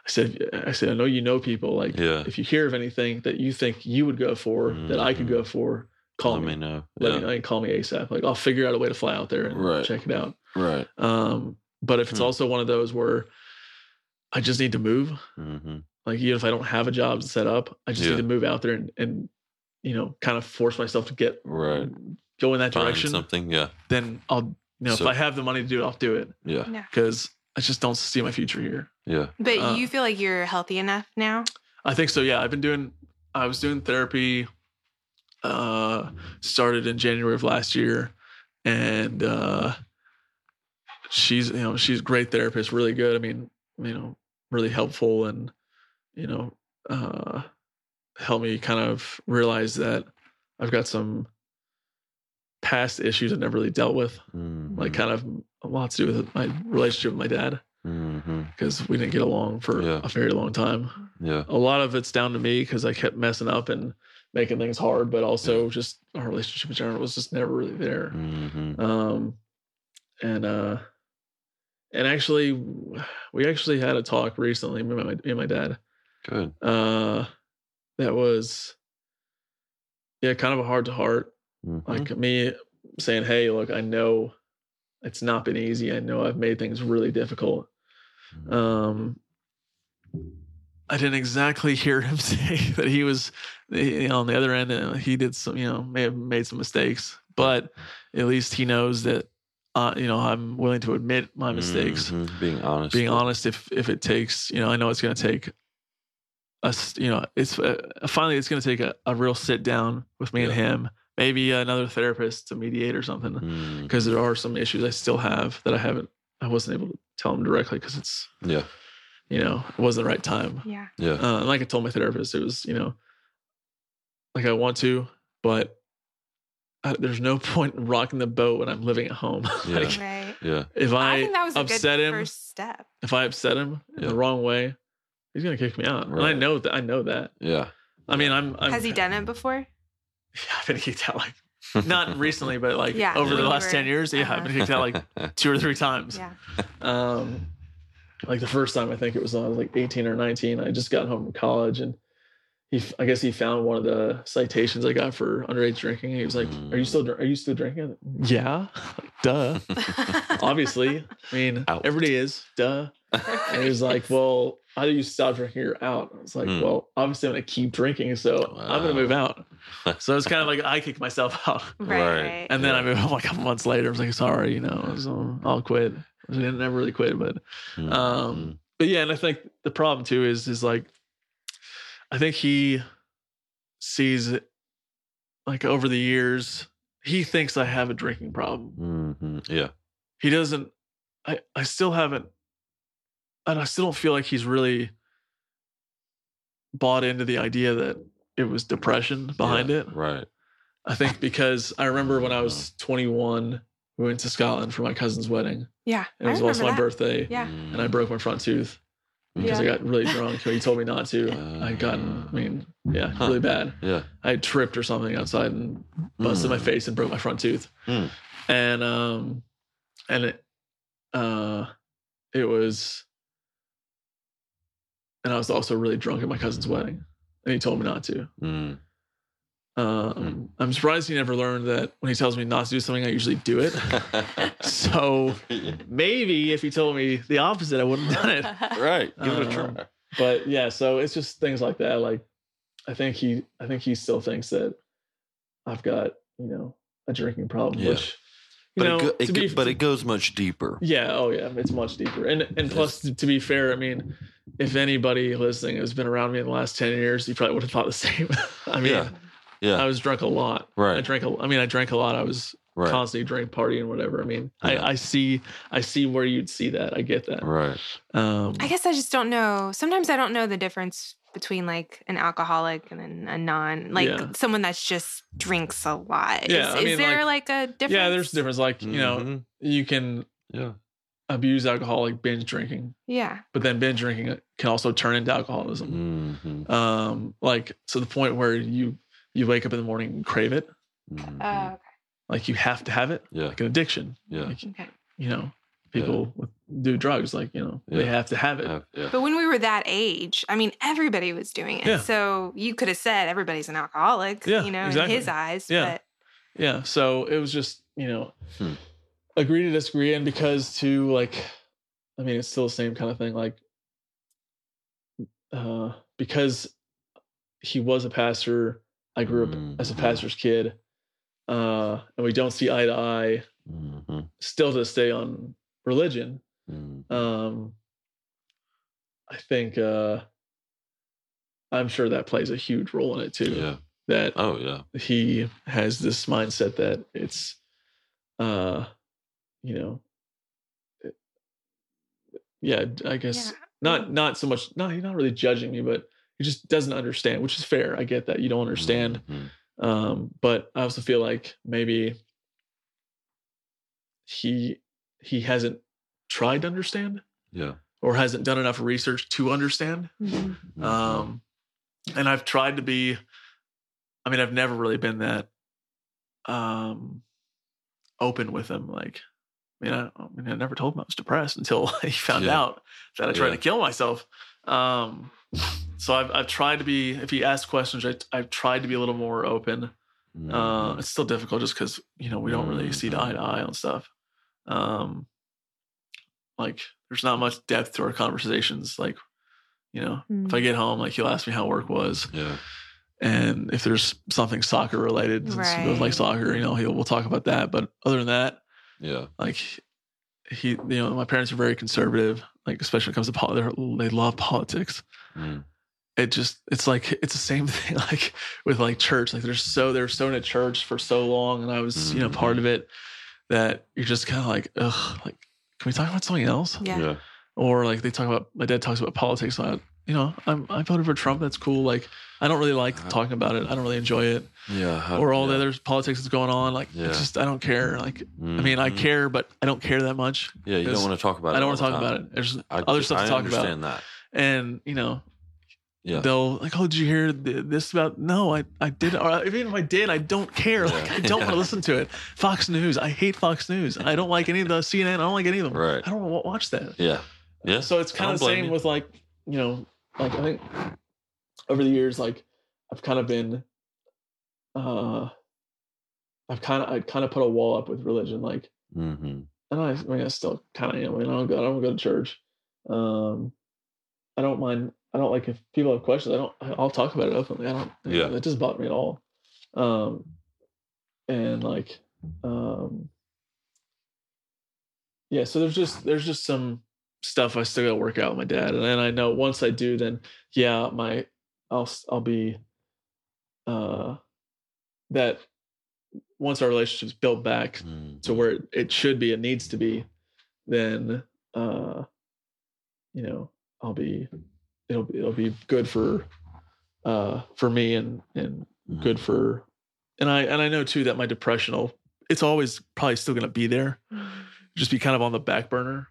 I said, I said, I know you know people. Like, Yeah. if you hear of anything that you think you would go for, that I could Mhm. go for, call Let me. me know. Let yeah. me like, call me ASAP. Like, I'll figure out a way to fly out there and Right. check it out. Right. Um, but if it's Hmm. also one of those where I just need to move, hmm like even if I don't have a job set up, I just Yeah. need to move out there and, and you know, kind of force myself to get Right. go in that Find direction. something. Yeah. Then I'll, you know, So- if I have the money to do it, I'll do it Yeah. because I just don't see my future here. Yeah. But Uh, you feel like you're healthy enough now? I think so. Yeah, I've been doing. I was doing therapy. Uh, started in January of last year, and uh, she's you know she's a great therapist, really good. I mean, you know, really helpful, and you know, uh, helped me kind of realize that I've got some past issues I never really dealt with, Mhm. like kind of a lot to do with my relationship with my dad because we didn't get along for Yeah. a very long time Yeah. a lot of it's down to me because I kept messing up and making things hard, but also just our relationship in general was just never really there. hmm Um, and uh, and actually, we actually had a talk recently, me and my, me and my dad. Good. Uh, that was, yeah, kind of a heart to heart. Mhm. Like me saying, "Hey, look, I know it's not been easy. I know I've made things really difficult." Mhm. um I didn't exactly hear him say that he was you know, on the other end he did some you know may have made some mistakes but at least he knows that uh, you know I'm willing to admit my mistakes Mhm. Being honest. being honest if if it takes you know I know it's going to take us you know it's uh, finally it's going to take a, a real sit down with me and him maybe another therapist to mediate or something because there are some issues I still have that I haven't I wasn't able to tell him directly because it's Yeah. You know, it wasn't the right time. Yeah. Yeah. Uh, and like I told my therapist, it was, you know, like I want to, but I, there's no point in rocking the boat when I'm living at home. Yeah. like, Right. Yeah. if I, I, think that was a good upset him, first step. if I upset him in the wrong way, he's gonna kick me out. And I know that. I know that. Yeah. I mean, I'm. I'm Has he done it before? Yeah, I've been kicked out like not recently, but like Yeah, over the when last ten years. Yeah, I've been kicked out like two or three times. Yeah. Um, like the first time I think it was when I was like 18 or 19. I just got home from college and he, I guess he found one of the citations I got for underage drinking. He was like, "Are you still, are you still drinking?" Yeah, duh. Obviously, I mean, Out. everybody is, duh. And he was like, "Well, either you stop drinking or you're out." I was like, Hmm. "Well, obviously I'm gonna keep drinking, so I'm gonna move out." So it's kind of like I kicked myself out. right. Right. right. And then Yeah. I moved home like a couple months later. I was like, sorry, you know, so I'll quit. I never really quit, but Mhm. um, but yeah, and I think the problem too is is like, I think he sees it like over the years, he thinks I have a drinking problem. Mhm. Yeah. He doesn't. I I still haven't, and I still don't feel like he's really bought into the idea that it was depression behind Yeah. it. Right. I think because I remember when I was 21, we went to Scotland for my cousin's wedding. yeah. And it was I also my that. birthday. Yeah. And I broke my front tooth because Yeah. I got really drunk. He told me not to. I had gotten, I mean, yeah, Huh. really bad. Yeah. I had tripped or something outside and busted my Mm. face and broke my front tooth. Mm. And um and it uh it was and I was also really drunk at my cousin's wedding. And he told me not to. Mm. Um, I'm surprised he never learned that when he tells me not to do something, I usually do it. so maybe if he told me the opposite, I wouldn't have done it. right. Give it a Um, try. But yeah, so it's just things like that. Like I think he, I think he still thinks that I've got you know a drinking problem, Yeah. which you But, know, it, go, it, be, go- but it goes much deeper. yeah, oh yeah, it's much deeper. And and plus, to, to be fair, I mean, if anybody listening has been around me in the last ten years, you probably would have thought the same. I mean, Yeah. Yeah. I was drunk a lot. Right. I drank a. I mean, I drank a lot. I was Right. constantly drink, party, and whatever. I mean, Yeah. I, I see, I see where you'd see that. I get that. Right. Um, I guess I just don't know. Sometimes I don't know the difference between like an alcoholic and then a non, like Yeah. someone that's just drinks a lot. Yeah, is, I is mean, there like, a difference? yeah, there's a difference. Like you know, Mhm. you can Yeah. abuse alcoholic binge drinking, Yeah. but then binge drinking can also turn into alcoholism. Mhm. Um, like to the point where you you wake up in the morning and crave it, Mhm. Oh, like you have to have it, yeah. like an addiction. Yeah. Like, okay. you know, people with, do drugs, like you know, they have to have it. Yeah. yeah. But when we were that age, I mean, everybody was doing it. Yeah. So you could have said everybody's an alcoholic, Yeah, you know, exactly. in his eyes. Yeah. But Yeah. So it was just, you know, Hmm. agree to disagree. And because to like, I mean, it's still the same kind of thing. Like, uh, because he was a pastor, I grew up as a pastor's kid. Uh, and we don't see eye to eye Mhm. still to stay on religion. Mhm. Um, I think, uh, I'm sure that plays a huge role in it too. Yeah. That Oh yeah. he has this mindset that it's uh you know it- yeah i guess yeah. not not so much no he's not really judging me but he just doesn't understand which is fair i get that you don't understand Mhm. um but i also feel like maybe he he hasn't tried to understand Yeah. or hasn't done enough research to understand Mhm. Mhm. um, and I've tried to be, I mean, I've never really been that um, open with him. Like, I mean, I, I mean, I never told him I was depressed until he found Yeah. out that I tried Yeah. to kill myself. Um, so I've, I've tried to be, if he asks questions, I, I've tried to be a little more open. Uh, Mhm. it's still difficult just because, you know, we don't really see eye to eye on stuff. Um, like, there's not much depth to our conversations. Like, you know, if I get home, like he'll ask me how work was, yeah. and if there's something soccer related, since he goes like soccer you know he'll we'll talk about that. But other than that, Yeah. like he, you know, my parents are very conservative, like especially when it comes to politics. They love politics. Mm. It just, it's like it's the same thing, like with like church. Like they're so they're so into church for so long, and I was, you know, part of it. That you're just kind of like, ugh, like can we talk about something else? Yeah. Yeah. or like they talk about my dad talks about politics a lot. You know, I'm I voted for Trump. That's cool. Like I don't really like Uh, talking about it. I don't really enjoy it. Yeah. how- Or all yeah. the other politics that's going on. Like Yeah. it's just I don't care. Like I mean I Mhm. care, but I don't care that much. Yeah. You don't want to talk about it. I don't want want to talk about it. There's I, other stuff I to talk about. understand that. And you know, Yeah. they'll like, oh, did you hear th- this about? No, I I did. Or even if I did, I don't care. Like Yeah. I don't want to listen to it. Fox News. I hate Fox News. I don't like any of the CNN. I don't like any of them. Right. I don't want to watch that. Yeah. Yeah. So it's kind of the same you. with like, you know, like I think over the years, like I've kind of been, uh, I've kind of, I kind of put a wall up with religion. Like, Mm-hmm. and I, I mean, I still kind of am. I mean, I don't go, I don't go to church. Um, I don't mind. I don't like if people have questions. I don't. I'll talk about it openly. I don't. Yeah. That doesn't bother me at all. Um, and like, um, yeah. So there's just there's just some stuff I still got to work out with my dad, and then I know once I do, then yeah, my I'll I'll be, uh, that once our relationship's built back Mm-hmm. to where it, it should be, it needs to be, then uh, you know, I'll be it'll be it'll be good for uh for me and and Mm-hmm. good for and I and I know too that my depression will it's always probably still gonna be there. Just be kind of on the back burner.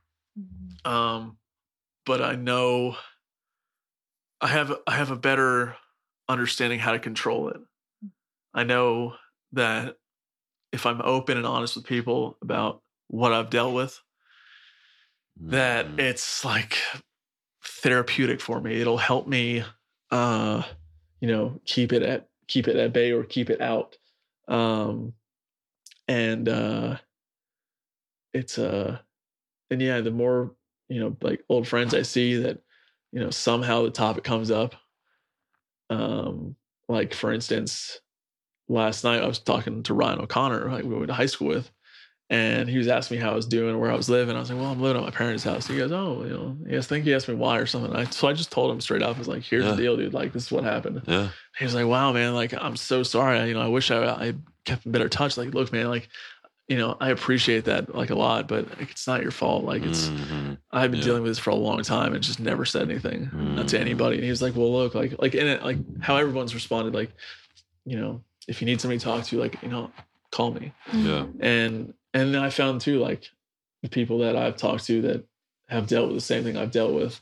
Um but I know I have I have a better understanding how to control it. I know that if I'm open and honest with people about what I've dealt with, that Mhm. it's like therapeutic for me. It'll help me uh you know keep it at keep it at bay or keep it out. Um and uh it's uh and yeah, the more you know like old friends I see that you know somehow the topic comes up um like for instance last night I was talking to Ryan O'Connor like we went to high school with and he was asking me how I was doing, where I was living. I was like, "Well, I'm living at my parents' house." He goes, "Oh, you know." I think he asked me why or something. I, so I just told him straight up. I was like, "Here's Yeah. the deal, dude. Like, this is what happened." Yeah. He was like, "Wow, man. Like, I'm so sorry. I, you know, I wish I, I kept in better touch. Like, look, man. Like, you know, I appreciate that like a lot, but it's not your fault. Like it's, Mhm. I've been Yeah. dealing with this for a long time and just never said anything not to Mhm. anybody. And he was like, well, look, like, like, in it, like how everyone's responded, like, you know, if you need somebody to talk to, like, you know, call me. Yeah. And, and then I found too, like the people that I've talked to that have dealt with the same thing I've dealt with.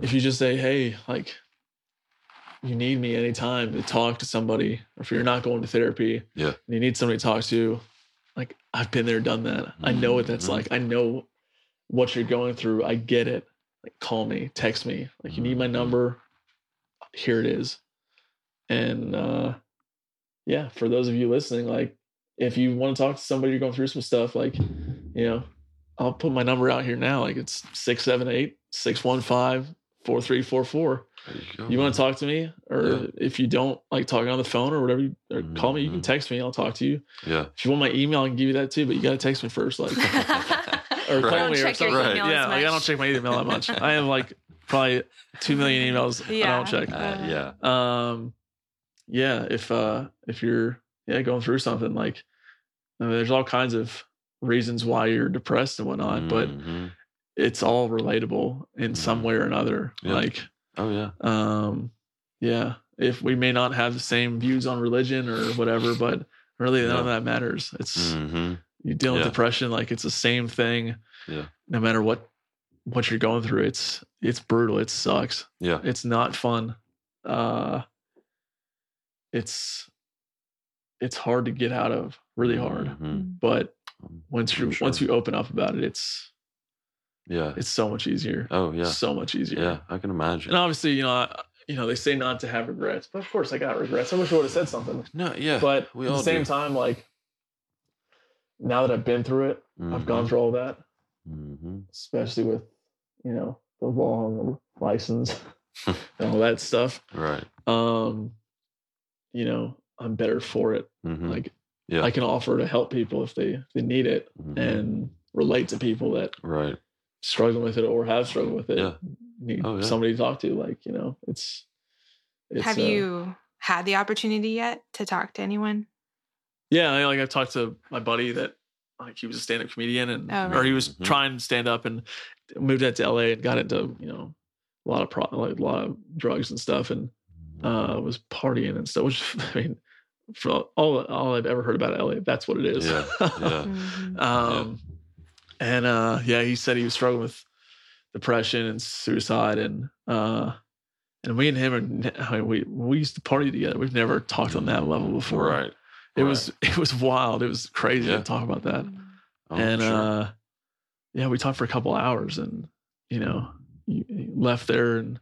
If you just say, hey, like, you need me anytime to talk to somebody, or if you're not going to therapy, Yeah. you need somebody to talk to, like I've been there, done that. I know what that's Mhm. like. I know what you're going through. I get it. Like call me, text me. Like you need my Mhm. number. Here it is. And uh yeah, for those of you listening, like if you want to talk to somebody you're going through some stuff, like, you know, I'll put my number out here now. Like it's 678 615 4344 you you want to talk to me or Yeah. if you don't like talking on the phone or whatever you, or call me you can Mhm. text me i'll talk to you Yeah. if you want my email i can give you that too but you got to text me first like or Right. call Don't me or something Right. email yeah as much. like i don't check my email that much i have like probably 2 million emails i don't check Uh, yeah. um yeah if uh if you're yeah going through something like I mean, there's all kinds of reasons why you're depressed and whatnot but Mhm. it's all relatable in some way or another Yeah. like oh yeah. um yeah if we may not have the same views on religion or whatever but really none of that matters it's hmm you deal with depression like it's the same thing Yeah. no matter what what you're going through it's it's brutal it sucks Yeah. it's not fun uh it's it's hard to get out of really hard Mhm. but Um, once you sure. once you open up about it it's Yeah. it's so much easier Oh yeah. so much easier Yeah. I can imagine. and obviously you know I, you know they say not to have regrets but of course i got regrets i wish i would have said something No. Yeah. but we at all the same do. time like now that i've been through it i've gone through all that hmm especially with you know the long license and all that stuff Right. um you know i'm better for it hmm like Yeah. i can offer to help people if they if they need it Mhm. and relate to people that right. struggle with it or have struggled with it Yeah. need Oh, yeah. somebody to talk to like you know it's, it's Have uh, you had the opportunity yet to talk to anyone? Yeah, I, like I've talked to my buddy that like he was a stand-up comedian and Oh, or he was Mhm. trying to stand up and moved out to LA and got into you know a lot of pro like a lot of drugs and stuff and uh was partying and stuff. Which I mean, for all all I've ever heard about LA, that's what it is. Yeah, yeah. Mhm. um, and uh, yeah, he said he was struggling with depression and suicide and uh. And we and him are I mean, we we used to party together. We've never talked on that level before. Right. It was it was wild. It was crazy Yeah. to talk about that. Oh, and sure. uh yeah, we talked for a couple hours and you know, he he left there and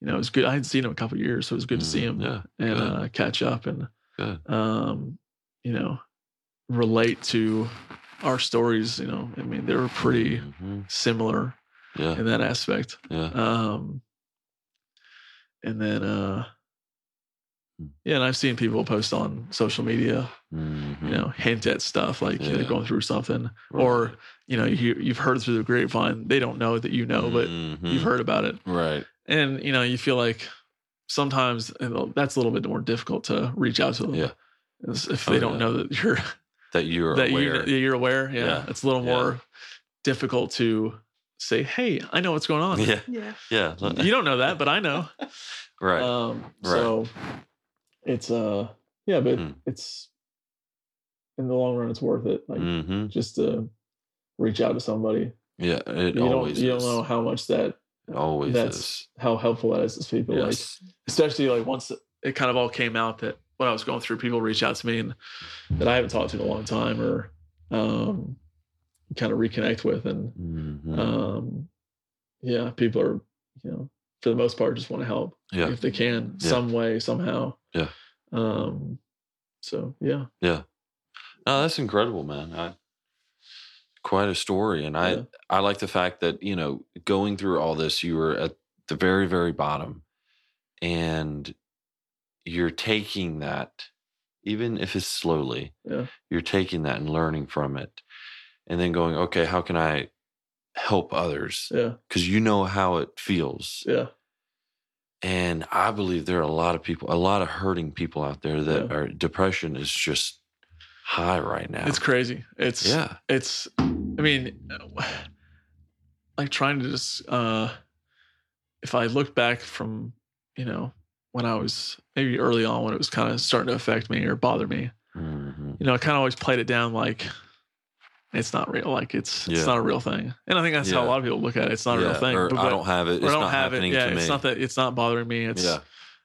you know, it was good. I hadn't seen him in a couple years, so it was good to see him Mm, Yeah. and good. uh catch up and Good. um, you know, relate to our stories, you know. I mean, they're pretty Mhm. similar Yeah. in that aspect. Yeah. Um and then uh Hmm. yeah, and I've seen people post on social media Mhm. you know, hint at stuff like Yeah. they're going through something, Right. or you know, you you've heard through the grapevine. They don't know that you know, but Mhm. you've heard about it, Right. and you know, you feel like sometimes that's a little bit more difficult to reach out to them. Yeah. is if Oh, they don't yeah. know that you're That you're that aware. you you're aware. Yeah, Yeah. it's a little Yeah. more difficult to say, "Hey, I know what's going on." yeah. Yeah. Yeah. You don't know that, but I know. right. Um, Right. So it's uh, yeah, but Hmm. it's in the long run, it's worth it. Like hmm just to reach out to somebody. Yeah. It you don't always you don't know how much that It always that's is. how helpful that is to people. Like especially like once it kind of all came out that what I was going through, people reach out to me and that I haven't talked to in a long time or um kind of reconnect with and Mhm. um yeah, people are, you know, for the most part just want to help yeah. if they can, Yeah. some way, somehow. Yeah. Um so yeah. Yeah. No, that's incredible, man. I quite a story. And I Yeah. I like the fact that, you know, going through all this, you were at the very, very bottom. And you're taking that, even if it's slowly, Yeah. you're taking that and learning from it. And then going, okay, how can I help others? Yeah. Because you know how it feels. Yeah. And I believe there are a lot of people, a lot of hurting people out there that Yeah. are depression is just high right now. It's crazy. It's yeah. it's i mean like trying to just uh if i look back from you know when i was maybe early on when it was kind of starting to affect me or bother me Mhm. you know i kind of always played it down like it's not real like it's Yeah. it's not a real thing and i think that's how a lot of people look at it it's not a real thing Or but- I don't have it. It's I don't not have it yeah to me. it's not that it's not bothering me it's yeah.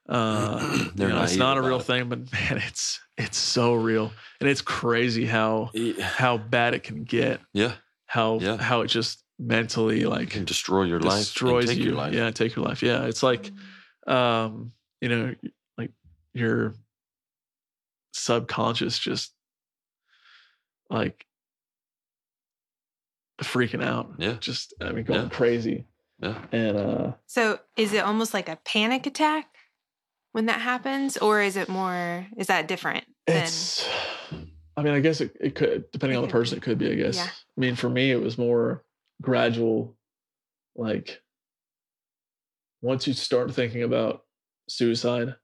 uh you know, it's not a real it. thing but man it's it's so real and it's crazy how Yeah. how bad it can get Yeah. How Yeah. how it just mentally like can destroy your life. and destroys you. Your life. Yeah, take your life. Yeah, it's like um, you know, like your subconscious just like freaking out. Yeah. Just I mean going Yeah. crazy. Yeah. And uh So is it almost like a panic attack when that happens, or is it more? Is that different? Than, it's I mean, I guess it, it could depending on the person, it could be, I guess. Yeah. I mean, for me it was more gradual, like once you start thinking about suicide,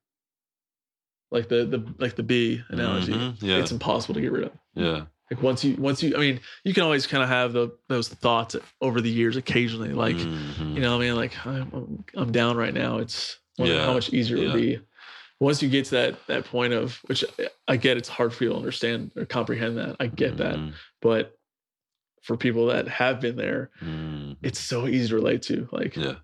like the the like the bee analogy, Mhm. Yeah. it's impossible to get rid of. yeah. Like once you once you I mean, you can always kind of have the those thoughts over the years occasionally, like Mhm. you know, what I mean, like I'm I'm, I'm down right now. It's Yeah, how much easier it yeah. would be once you get to that that point of which I get. It's hard for you to understand or comprehend that. I get that, Mhm. but for people that have been there, Mhm. it's so easy to relate to. Like Yeah.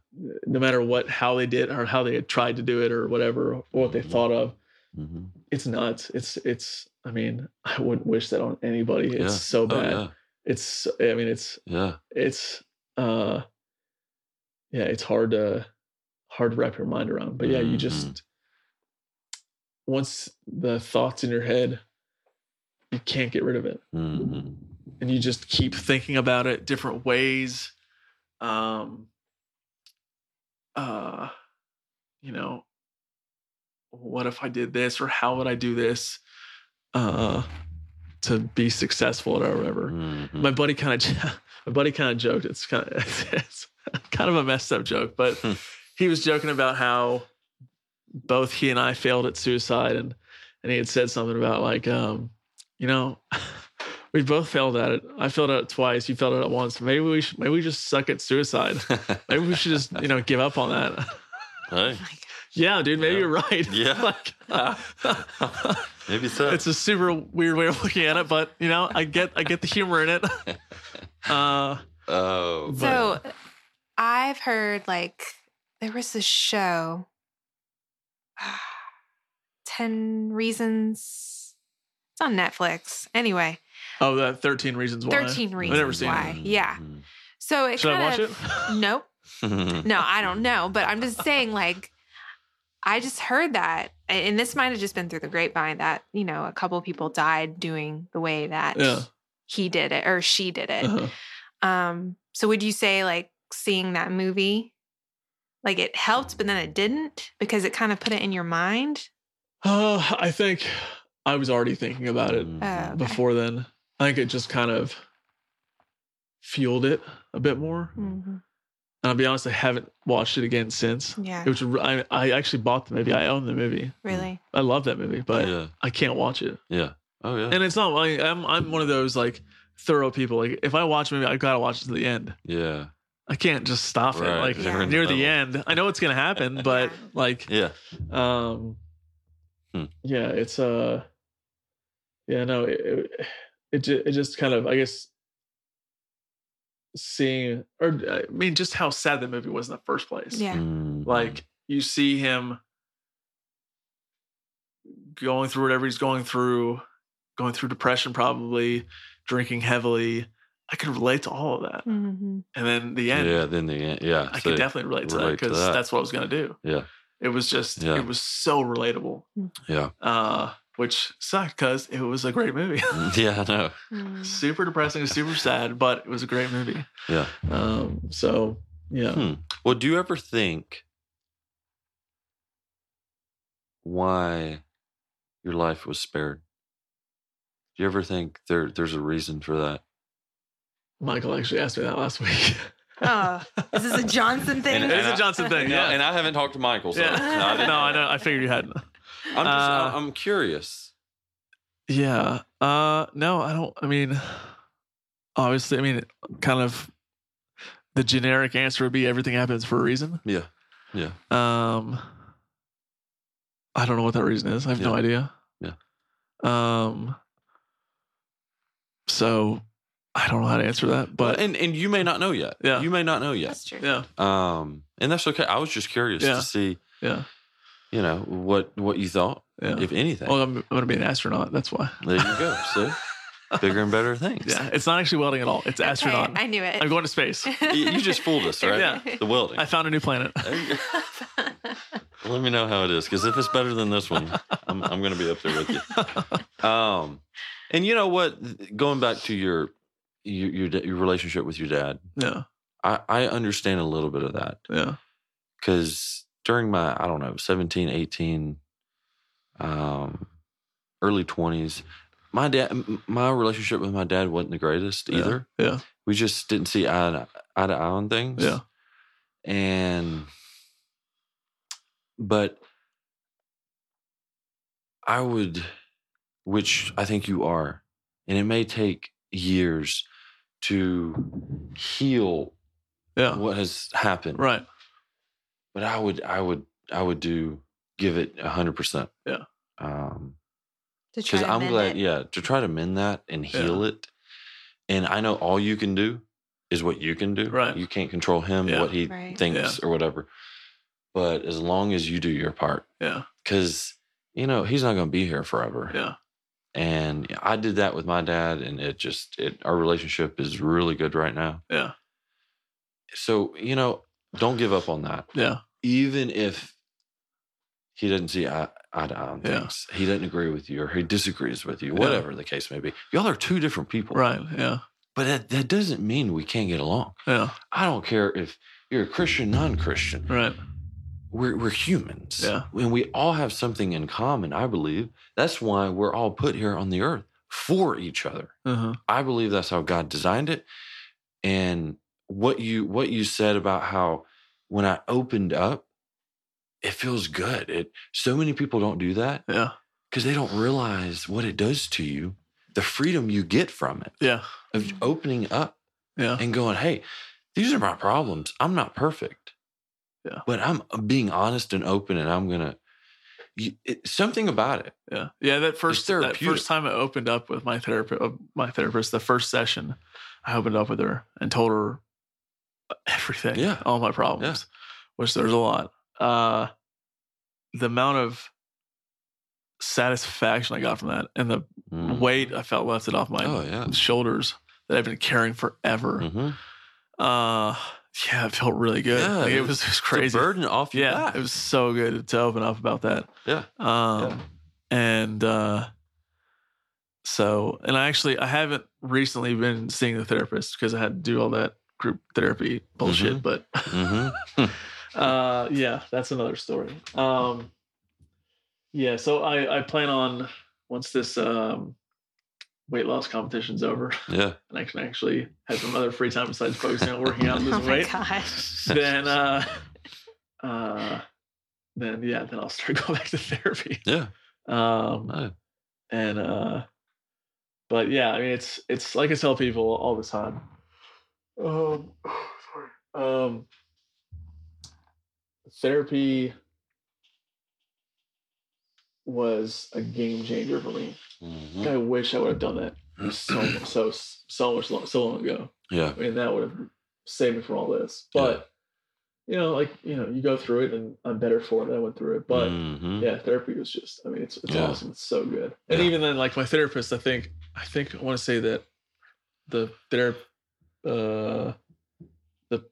no matter what, how they did or how they had tried to do it or whatever, or what they Mhm. thought of, Mhm. it's nuts. It's it's. I mean, I wouldn't wish that on anybody. It's Yeah. so Oh, bad. yeah. It's. I mean, it's Yeah. it's uh yeah it's hard to hard to wrap your mind around but yeah you just once the thoughts in your head you can't get rid of it Mhm. and you just keep thinking about it different ways um uh you know what if i did this or how would i do this uh to be successful or whatever Mhm. my buddy kind of my buddy kind of joked it's kind of it's kind of a messed up joke but Hmm. he was joking about how both he and I failed at suicide and and he had said something about like um you know we both failed at it I failed at it twice you failed at it once maybe we should maybe we just suck at suicide maybe we should just you know give up on that hey. yeah dude maybe Yeah. you're right Yeah. like Maybe so. it's a super weird way of looking at it but you know I get I get the humor in it uh oh. So I've heard like there was this show, 10 Reasons. It's on Netflix. Anyway, Oh, that 13 Reasons Why. 13 I've never seen Why. it. Yeah. so it Should I watch of. it? Nope. No, I don't know. But I'm just saying, like, I just heard that. And this might have just been through the grapevine that, you know, a couple people died doing the way that Yeah. he did it or she did it. Uh-huh. Um, so would you say like seeing that movie, like it helped, but then it didn't because it kind of put it in your mind? Uh, I think I was already thinking about it. Oh, okay. before then. I think it just kind of fueled it a bit more. Mhm. And I'll be honest, I haven't watched it again since. Yeah, It was, I, I actually bought the movie. I own the movie. really. I love that movie, but yeah. I can't watch it. Yeah. Oh yeah. And it's not. I, I'm I'm one of those like thorough people. Like if I watch a movie, I gotta watch it to the end. yeah. I can't just stop it. Right. Like You're in near the the end, I know it's gonna happen, but like Yeah. um Hmm. yeah it's uh yeah no it it, it, ju- it just kind of i guess seeing or i mean just how sad the movie was in the first place Yeah. Mhm. like you see him going through whatever he's going through going through depression probably drinking heavily i can relate to all of that Mhm. and then the end Yeah. Then the end. Yeah. i so- can definitely relate to that relate to because that. that's what i was going to do Yeah. it was just Yeah. it was so relatable Yeah. uh, which sucked because it was a great movie. Yeah. I know. Mm. super depressing, super sad, but it was a great movie. Yeah. Um, so yeah, Hmm. Well, do you ever think why your life was spared? Do you ever think there there's a reason for that? Michael actually asked me that last week. Oh, is this a Johnson thing? And- it is and a I- Johnson thing. Yeah, and I haven't talked to Michael, so yeah. no, I no, didn't I know know. I figured you hadn't. I'm just Uh, I'm curious. Yeah. Uh no, I don't I mean obviously I mean kind of the generic answer would be everything happens for a reason. Yeah. Yeah. Um I don't know what that reason is. I have no idea. Yeah. Um so I don't know how to answer that, but and and you may not know yet. Yeah. You may not know yet. That's true. yeah. Um, and that's okay. I was just curious Yeah. to see, Yeah. you know, what what you thought, Yeah. if anything. Well, I'm, I'm going to be an astronaut. That's why. there you go. See, bigger and better things. Yeah. It's not actually welding at all. It's astronaut. I knew it. I'm going to space. You, you just fooled us, right? Yeah. The welding. I found a new planet. There you go. Let me know how it is, because if it's better than this one, I'm I'm going to be up there with you. Um, and you know what? Going back to your your your, your relationship with your dad, Yeah. I I understand a little bit of that. Yeah. because during my i don't know 17 18 um early 20s my dad my relationship with my dad wasn't the greatest Yeah. either Yeah. we just didn't see eye to eye, to eye on things Yeah. and but i would which i think you are and it may take years to heal Yeah. what has happened Right. but I would, I would, I would do give it a hundred percent. Yeah. Um, to try because to I'm mend glad, it. yeah, to try to mend that and heal it. And I know all you can do is what you can do. Right. You can't control him, Yeah. what he Right. thinks or whatever. But as long as you do your part, Yeah. because you know he's not going to be here forever. Yeah. And I did that with my dad, and it just it our relationship is really good right now. Yeah. So you know, don't give up on that. Yeah. even if he doesn't see eye, eye to eye on Yeah. things, he doesn't agree with you or he disagrees with you, Yeah. whatever the case may be. Y'all are two different people. Right. Yeah. But that, that doesn't mean we can't get along. Yeah. I don't care if you're a Christian, non Christian. Right. We're, we're humans. Yeah. And we all have something in common, I believe. That's why we're all put here on the earth for each other. Uh-huh. I believe that's how God designed it. And what you what you said about how when I opened up, it feels good. It so many people don't do that Yeah. because they don't realize what it does to you, the freedom you get from it Yeah. of opening up Yeah. and going, "Hey, these are my problems. I'm not perfect, Yeah. but I'm being honest and open, and I'm gonna." You, it, something about it. Yeah, yeah. That first that first time I opened up with my therapist, my therapist, the first session, I opened up with her and told her everything, Yeah. all my problems, which there's a lot. Uh, the amount of satisfaction I got from that, and the Mm. weight I felt lifted off my Oh yeah. shoulders that I've been carrying forever. Mhm. Uh, yeah, it felt really good. Yeah, Like, it was, it was crazy. burden off Yeah, back. it was so good to open up about that. Yeah. Um, and uh, so, and I actually I haven't recently been seeing the therapist because I had to do all that group therapy bullshit. Mhm. But hmm uh, yeah, that's another story. Um, yeah, so I I plan on once this um, weight loss competition's over, Yeah. and I can actually have some other free time besides focusing on working out and Oh losing my weight gosh. then uh uh then yeah then i'll start going back to therapy Yeah. um Oh. and uh but yeah i mean it's it's like i tell people all the time um sorry um therapy was a game changer for me Mhm. i wish i would have done that so so so much long, so long ago Yeah. I mean, that would have saved me from all this. But you know, like you know, you go through it, and I'm better for it. I went through it, but Mhm. yeah, therapy was just. I mean, it's it's Yeah. awesome. It's so good. And Yeah. even then, like my therapist, I think I think I want to say that the therapy, uh, the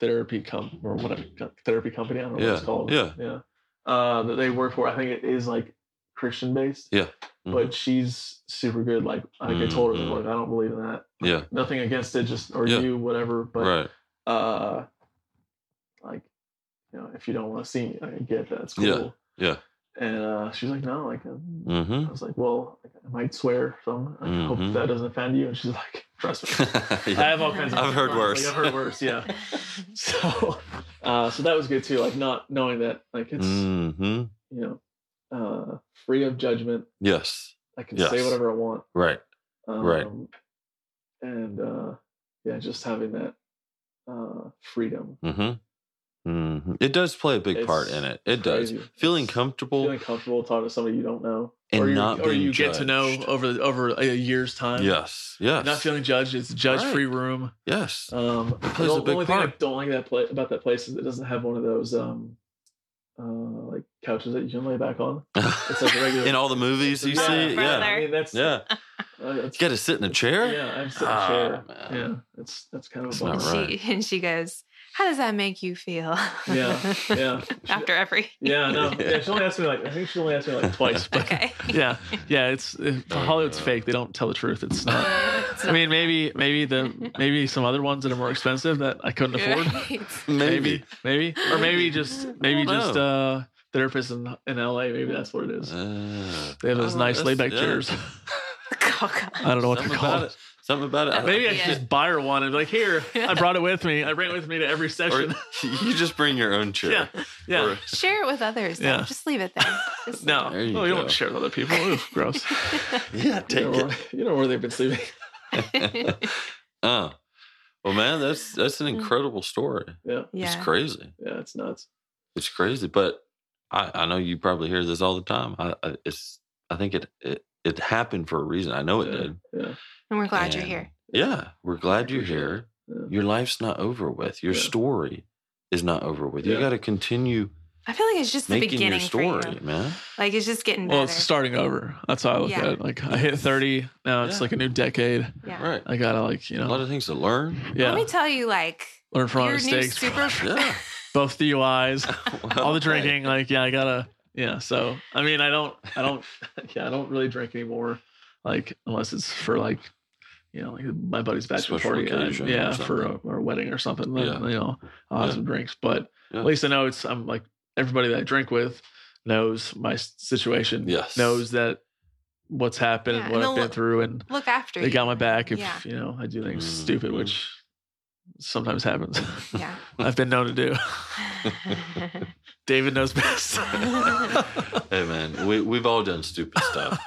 therapy com or whatever therapy company. I don't know what it's Yeah, called. yeah. yeah. Uh, that they work for. I think it is like Christian based. Yeah. Mhm. But she's super good. Like I think I told her, Mhm. like, I don't believe in that. Yeah. Nothing against it, just or Yeah. you, whatever. But right. uh like you know if you don't want to see me i get that it's cool Yeah, yeah. And uh she's like no like um, Mm-hmm. i was like well i might swear some i Mhm. hope that doesn't offend you and she's like trust me i have all kinds of I've heard like, worse. i've heard worse yeah so uh so that was good too like not knowing that like it's hmm you know uh free of judgment Yes. I can say whatever I want. Right. Um, Right. And uh, yeah, just having that uh, freedom. Mm-hmm. Hmm It does play a big part in it. It does. Feeling comfortable. feeling comfortable talking to somebody you don't know, And or you, not or being you get to know over over a year's time. yes. Yes. not feeling judged. It's a judge-free room. yes. Um, It plays the a big only thing I don't like that pla about that place is it doesn't have one of those um, uh, like couches that you can lay back on. It's like a regular. in all the movies you Yeah. see. Brother. Yeah. I mean that's Yeah. uh, that's, You got to sit in a chair. yeah. I'm sitting in Ah, a chair. man. Yeah, that's that's kind of That's a not bummer. right. She and she goes, "How does that make you feel?" Yeah, yeah. After every. Yeah, no. Yeah, she only asked me like I think she only asked me like twice. But Okay. yeah, yeah. It's it, Oh, Hollywood's no. fake. They don't tell the truth. It's not. It's I mean, maybe maybe the maybe some other ones that are more expensive that I couldn't afford. Right. Maybe, maybe, or maybe just maybe just know. uh therapists in in LA. Maybe that's what it is. Uh, They have those oh, nice that's- laid back yeah. chairs. Oh, I don't know what Something they're called. it. Something about it. I- uh, Maybe I should just buy her one and be like, here, I brought it with me. I bring it with me to every Or session. you just bring your own chair. yeah, yeah. Or- Share it with others. though. Yeah. Just leave it there. Just no, There you no, you go. don't share with other people. Ooh, gross. yeah, You take know, it. where, you know where they've been sleeping. Oh, well, man, that's that's an mm. incredible story. Yeah, yeah. It's crazy. yeah, it's nuts. It's crazy, but I, I know you probably hear this all the time. I, I it's I think it, it it happened for a reason. I know it yeah, did. Yeah, And we're glad you're here. Yeah, we're glad you're here. yeah. Your life's not over with. Your Yeah. story is not over with. You got to continue I feel like it's just the making your beginning story, for you. man. Like it's just getting better. Well, it's starting over. That's how I look Yeah. at it. Like I hit thirty now. It's Yeah. like a new decade. yeah. Right. I gotta like you know. A lot of things to learn. yeah Let me tell you, like learn from our your new mistakes. super. Yeah. Both DUIs, all Well, the hey. drinking. Like yeah, I gotta yeah. So I mean, I don't I don't yeah I don't really drink anymore. Like unless it's for like you know like my buddy's bachelor Special party. uh, occasion or yeah, for a, or a wedding or something. Then, Yeah. You know, I'll have Yeah. some drinks, but Yeah. at least I know it's I'm like everybody that I drink with knows my situation. Yes. knows that what's happened Yeah, and and what they'll I've been look- through and Look after they you. got my back if Yeah. you know I do things Mhm. stupid, which sometimes happens. Yeah. I've been known to do. David knows best. Hey man, we we've all done stupid stuff.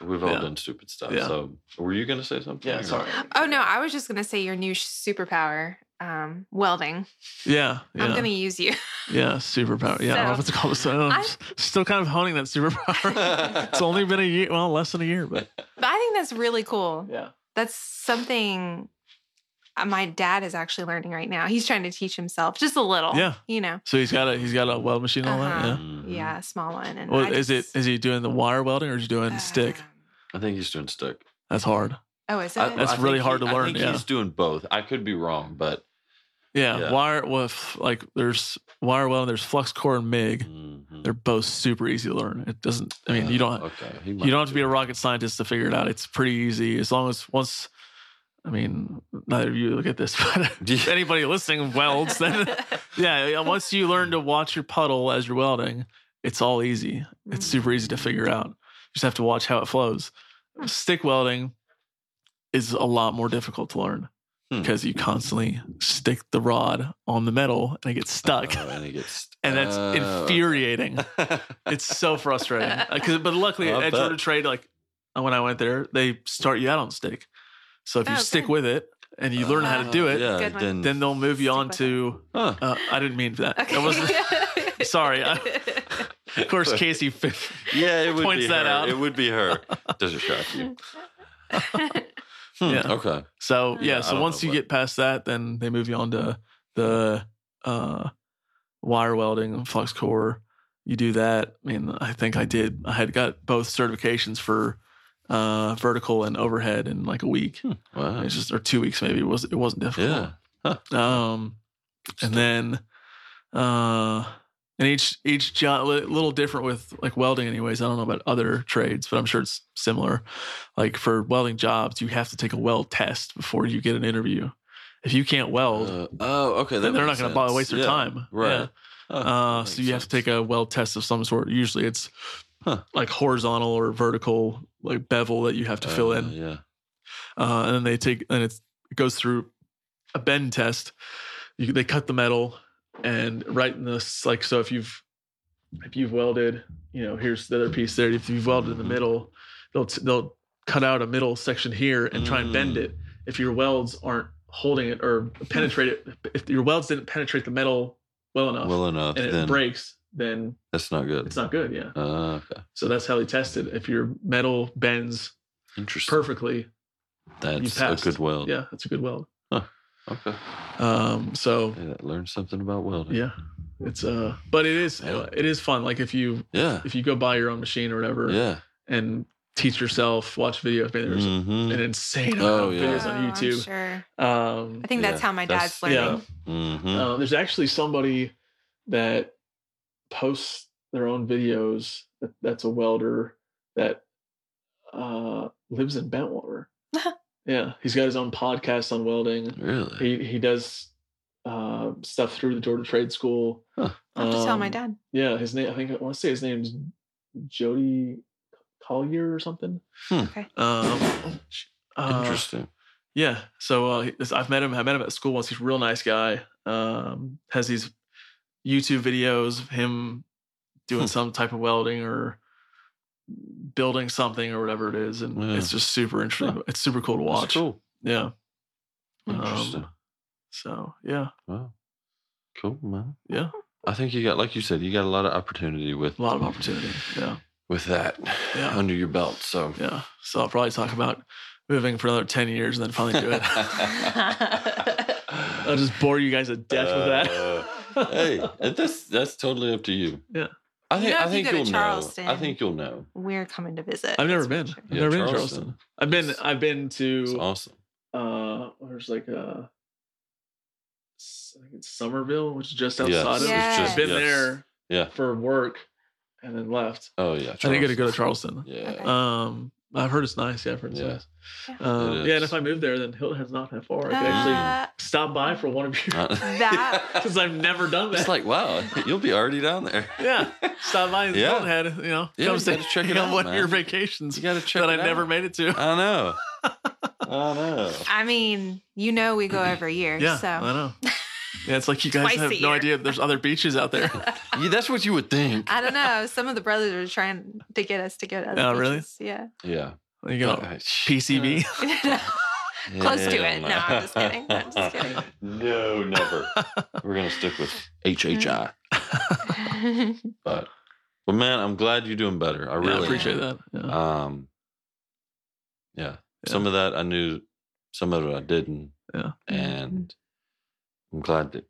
We've all Yeah. done stupid stuff. Yeah. So, were you gonna say something? yeah, sorry. oh no, I was just gonna say your new superpower, um, welding. Yeah, yeah, I'm gonna use you. yeah. Superpower. Yeah, I don't know So, what to call it. So I'm still kind of honing that superpower. it's only been a year, well, less than a year, but But I think that's really cool. yeah, That's something my dad is actually learning right now. He's trying to teach himself just a little. Yeah. You know. So he's got a he's got a weld machine and all that. Uh-huh. Yeah. Yeah, a small one. And Well, I is it is he doing the wire welding or is he doing stick? Um, I think he's doing stick. That's hard. Oh, is it? I- That's I really hard he- to learn, I think yeah. he's doing both. I could be wrong, but Yeah, Yeah. wire with like there's wire welding, there's flux core and MIG. Mhm. They're both super easy to learn. It doesn't. I mean, you don't. Okay. You don't have to be a rocket scientist to figure it out. It's pretty easy as long as once. I mean, neither of you look at this, but if anybody listening welds, then yeah, once you learn to watch your puddle as you're welding, it's all easy. It's super easy to figure out. You just have to watch how it flows. Stick welding is a lot more difficult to learn Hmm. because you constantly stick the rod on the metal and it gets stuck. Oh, and he gets. and that's Oh, infuriating. It's so frustrating. Uh, 'cause- but luckily, I at. Georgia Trade, like uh, when I went there, they start you out on stick. So if you Oh, stick good. with it and you learn how to do it, Yeah, Good one. then, then they'll move you on to. Huh. Uh, I didn't mean that. Okay. That wasn't. sorry. I- of course, Casey. fi- yeah, it would points be that her. out. It would be her. Does it shock you. Hmm, Yeah. Okay. So Yeah, yeah. I So don't once know you what- get past that, then they move you on to the uh, wire welding and flux core. You do that. I mean, I think I did. I had got both certifications for uh, vertical and overhead in like a week. Wow. It's just or two weeks maybe. It was it wasn't difficult. Yeah. Um, and then uh, and each each job a little different with like welding. Anyways, I don't know about other trades, but I'm sure it's similar. Like for welding jobs, you have to take a weld test before you get an interview. If you can't weld, Uh, oh, okay. then they're not going to bother sense. waste their Yeah, time. Right. Yeah. Oh, Uh, so you have to take a weld test of some sort. Usually it's Huh. like horizontal or vertical, like bevel that you have to fill Uh, in. Yeah. uh, and then they take and it's, it goes through a bend test. You, they cut the metal and right in this like so if you've if you've welded, you know, here's the other piece there. If you've welded in the middle they'll t- they'll cut out a middle section here and try and bend Mm. it if your welds aren't holding it or penetrate it. If your welds didn't penetrate the metal well enough well enough, and it breaks, then that's not good. it's not good. Yeah. Uh, okay, So that's how they test it. If your metal bends interesting. perfectly, That's a good weld. yeah, that's a good weld. Okay. Um, so Hey, that learned something about welding. yeah, it's uh, but it is Yeah. it is fun. Like if you Yeah. if you go buy your own machine or whatever Yeah. and teach yourself, watch videos. I mean, there's Mhm. an insane Oh, amount of yeah. videos Oh, on I'm YouTube. sure. Um, I think that's Yeah, how my that's- dad's learning. Mhm. uh, there's actually somebody that posts their own videos. That, that's a welder that uh, lives in Bentwater. yeah, he's got his own podcast on welding. Really? He he does uh, stuff through the Georgia Trade School. Huh. I'll have to tell my Um, dad. Yeah, his name. I think I want to say his name's Jody Collier or something. Hmm. Okay. Um, uh, Interesting. Yeah. So uh, I've met him. I met him at school once. He's a real nice guy. Um, has these YouTube videos of him doing Hmm. some type of welding or building something or whatever it is, and Yeah. it's just super interesting. Huh. It's super cool to That's watch. cool. Yeah. Interesting. Um, so yeah, wow. Cool, man. yeah, I think you got, like you said, you got a lot of opportunity with a lot of opportunity. Yeah, with that Yeah. under your belt. So yeah. So I'll probably talk about moving for another ten years and then finally do it. I'll just bore you guys to death with that. Hey, that's that's totally up to you. Yeah. I think know, I if think you will know. I think you'll know. We're coming to visit. I've never been. for I've. Yeah, never been to Charleston. Charleston. I've been. It's- I've been It's to. awesome. uh there's like a s- I think it's Summerville, which is just outside Yes, of it's Yeah. just- I've been yes. there Yeah. for work and then left. Oh yeah. I didn't get to go to Charleston. Charleston. Okay. Yeah. Um I've heard it's nice. Yeah, I've heard it's Yeah. nice. Yeah. Um, It yeah, and if I move there, then Hilton Head's not that far. I could actually Uh, stop by for one of your Uh, That- because I've never done that. it's like wow, you'll be already down there. yeah, stop by Yeah. Hilton Head. You know, Yeah, come you say gotta check it on out, one of your vacations You got to check that I it never made it to. I know. I know. I mean, you know, we go every year. Yeah, so I know. Yeah, it's like you guys Twice have no year. idea there's other beaches out there. Yeah, that's what you would think. I don't know. Some of the brothers are trying to get us to go to. Other Oh, really? beaches. Yeah. Yeah. You go Uh, PCB. Close to it. No, I'm just kidding. I'm just kidding. no, never. We're gonna stick with HHI. But, but man, I'm glad you're doing better. I Yeah, really I appreciate that. Yeah. Um, yeah. Some of that I knew, some of it I didn't, Yeah. and I'm glad that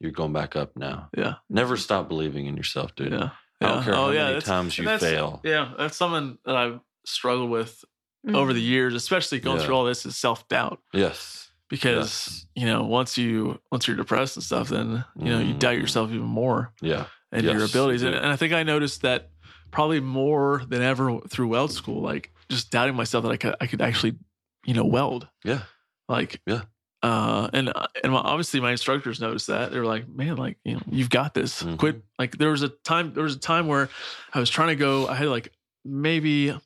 you're going back up now. Yeah. Never stop believing in yourself, dude. Yeah. I don't Yeah. care Oh, how yeah, many times you fail. Yeah, that's something that I've struggled with over the years, especially going Yeah. through all this is self doubt. Yes. Because Yes. you know, once you once you're depressed and stuff, then you know you doubt Mm. yourself even more Yeah. and your abilities. you And, and I think I noticed that probably more than ever through weld school, like just doubting myself that I could I could actually you know weld. Yeah. Like Yeah. Uh, and and my- obviously my instructors noticed that they were like, "Man, like you know, you've got this. Mhm. Quit." Like there was a time, there was a time where I was trying to go. I had like maybe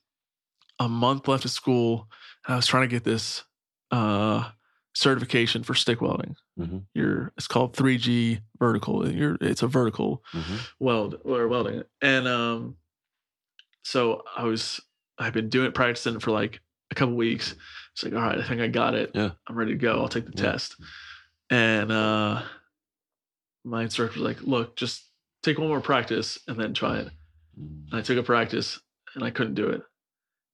a month left of school, and I was trying to get this uh, certification for stick welding. Mhm. You're it's called 3G vertical. You're it's a vertical Mhm. weld or welding, and um, so I was I've been doing practicing for like a couple weeks. It's like, all right, I think I got it. Yeah. I'm ready to go. I'll take the Yeah. test. And uh my instructor was like, look, just take one more practice and then try it. And I took a practice and I couldn't do it.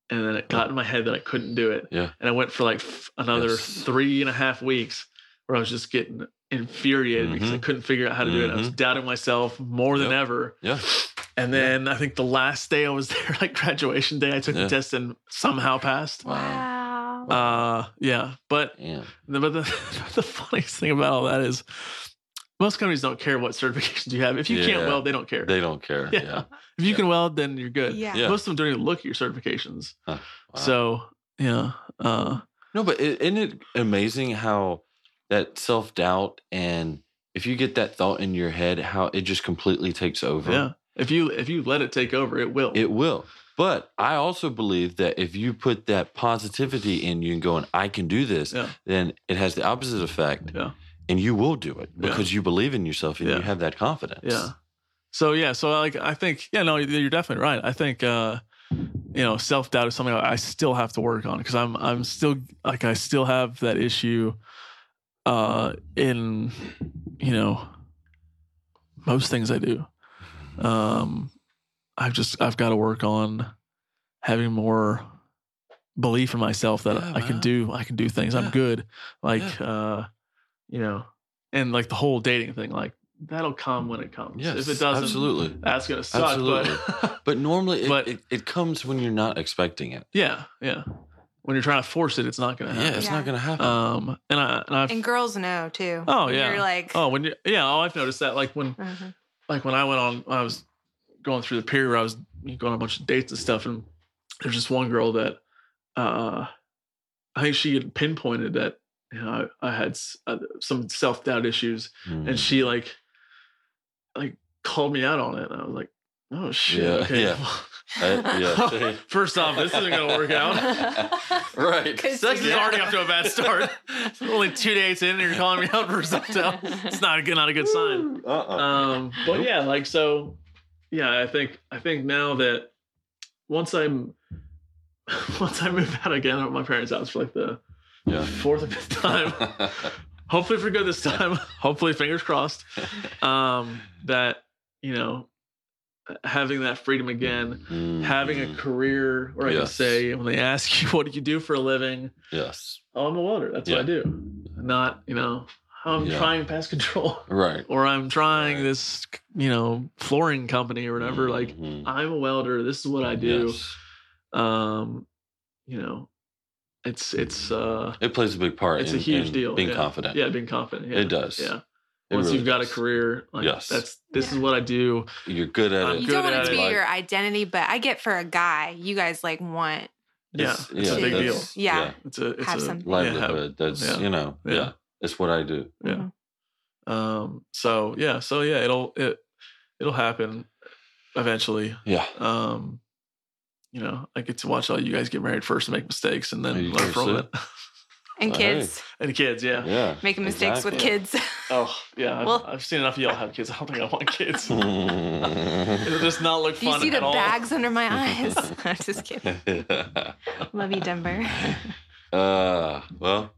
And then it got in my head that I couldn't do it. Yeah. And I went for like f- another Yes. three and a half weeks where I was just getting infuriated because I Mhm. couldn't figure out how to do it. I was doubting myself more than Yep. ever. Yeah. And then I think the last day I was there, like graduation day, I took Yeah. the test and somehow passed. Wow. Uh, yeah. But Yeah. the- but the, the funniest thing about all that is most companies don't care what certifications you have. If you can't weld, they don't care. They don't care. yeah. Yeah. If you Yeah. can weld, then you're good. yeah. Yeah. Most of them don't even look at your certifications. Huh. Wow. So yeah. Uh, No, but i- isn't it amazing how that self doubt and if you get that thought in your head, how it just completely takes over? yeah. If you if you let it take over, it will. It will. But I also believe that if you put that positivity in you and going, I can do this, Yeah. then it has the opposite effect. Yeah. And you will do it Yeah. because you believe in yourself and Yeah. you have that confidence. Yeah. So yeah, so like I think yeah, no, you're definitely right. I think uh you know, self doubt is something I still have to work on because I'm I'm still like I still have that issue uh in you know most things I do. Um I've just I've got to work on having more belief in myself that Yeah, I can do I can do things. I'm good. Like uh you know, and like the whole dating thing like that'll come when it comes. Yes, if it doesn't absolutely. that's going to suck Absolutely. but But normally, it, But- it, it comes when you're not expecting it. yeah, yeah. When you're trying to force it it's not going to Yeah, happen. it's Yeah. not going to happen. Um and I and I've And girls know too. Oh, yeah. You're like, Oh, when you yeah, oh, I've noticed that. Like when mhm. like when I went on, I was going through the period where I was going on a bunch of dates and stuff, and there's just one girl that uh I think she had pinpointed that you know I, I had uh, some self doubt issues, Mm. and she like like called me out on it, and I was like, oh shit, Yeah, okay. yeah. I- yeah. First off, this isn't gonna work out. right. Sex is Yeah. already off to a bad start. Only two dates in, and you're calling me out for self doubt. It's not a good, not a good sign. Uh-uh. um but yeah like so yeah i think i think now that once i'm once i move out again at my parents house for like the yeah. fourth or fifth time. Hopefully for good this time. Hopefully fingers crossed um that you know having that freedom again having a career where i can say when they ask you what do you do for a living? Yes. oh i'm a welder that's what i do. Not you know i'm Yeah. trying pest control Right. or I'm trying Right. this, you know, flooring company or whatever. Like Mhm. I'm a welder. This is what I do. Yes. Um, you know, it's it's uh, It plays a big part. it's in, a huge in deal. Being yeah. confident. Yeah, being confident. Yeah. It does. Yeah. It Once really you've got a career, like Yes. that's this Yeah. is what I do. You're good at I'm it. you good don't want it to be Like, your identity, but I get for a guy, you guys like want Yeah, It's- it's yeah, a big deal. that's- Yeah. It's a it's Have a something. yeah, have- livelihood. That's yeah. you know, Yeah. Yeah. It's what I do. Yeah. Um. So yeah. So yeah. It'll it it'll happen eventually. Yeah. Um. You know, I get to watch all you guys get married first and make mistakes, and then learn from it. and kids and kids, yeah. Yeah. making mistakes with kids. Oh yeah, I've, Well- I've seen enough of y'all have kids. I don't think I want kids. It'll just not look Do you see at the all. bags under my eyes? I'm just kidding. Love you, Denver. uh, well,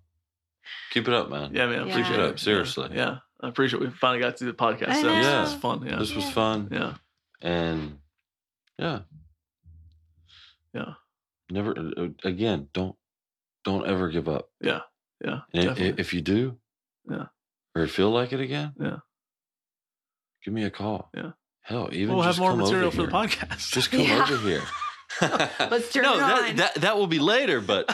keep it up, man. Yeah, man. I Yeah. appreciate Keep it it. up, seriously. Yeah, I appreciate. We finally got to do the podcast. I so this know. was fun. Yeah, This was Yeah. fun. yeah, And yeah. Yeah. Never uh, again, don't don't ever give up. yeah, yeah. And i- definitely. if you do, Yeah. or feel like it again, Yeah. give me a call. Yeah. Hell, even we'll just have more come material for the podcast. Just come Yeah. over here. Let's turn no, it that, on. that that will be later, but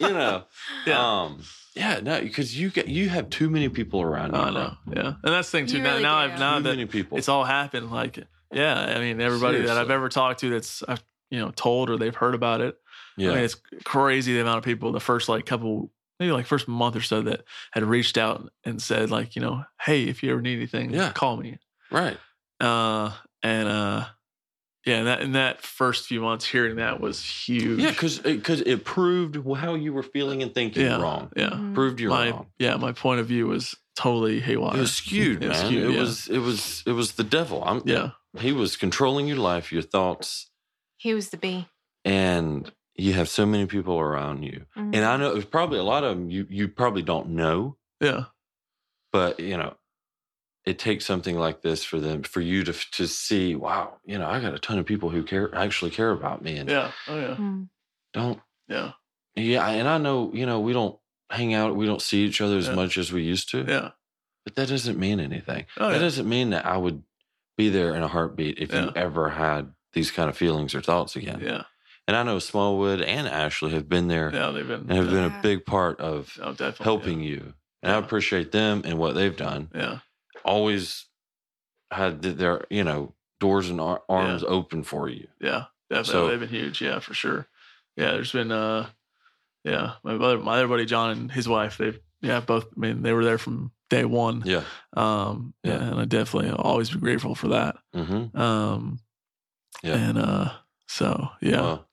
you know, yeah. um, yeah, no, because you get you have too many people around you. I bro. know. Yeah, and that's the thing too. You now, really now. I've now too that many people. it's all happened. Like, yeah, I mean, everybody that I've ever talked to that's I've you know told or they've heard about it. yeah, I mean, it's crazy the amount of people the first like couple, maybe like first month or so that had reached out and said like, you know, hey, if you ever need anything, Yeah. call me. right. Uh, and uh, yeah, and that in that first few months, hearing that was huge. Yeah, because because it proved how you were feeling and thinking yeah, wrong. Yeah, Mhm. Proved you're my wrong. yeah, my point of view was totally haywire. It was skewed, It was man. skewed, it yeah. was it was it was the devil. I'm, yeah, he was controlling your life, your thoughts, He was the bee. and you have so many people around you. Mhm. And I know it was probably a lot of them you you probably don't know, yeah, but you know, it takes something like this for them for you to to see. Wow, you know, I got a ton of people who care actually care about me and yeah, oh yeah, Mm. don't. yeah, Yeah, and I know you know we don't hang out, we don't see each other as Yeah. much as we used to. yeah, But that doesn't mean anything. oh that yeah, doesn't mean that I would be there in a heartbeat if Yeah. you ever had these kind of feelings or thoughts again. yeah, And I know Smallwood and Ashley have been there yeah. They've been, and have yeah. been a big part of oh, definitely helping you. And I appreciate them and what they've done. Yeah, Always had their, you know, doors and ar- arms open for you. yeah, definitely. So- They've been huge. Yeah, for sure. Yeah, there's been uh, yeah, my other my other buddy John and his wife. They've yeah both. I mean, they were there from day one. Yeah. Um, yeah, Yeah. and I definitely always be grateful for that. Mm-hmm. Um, Yeah. and uh, so yeah, Well,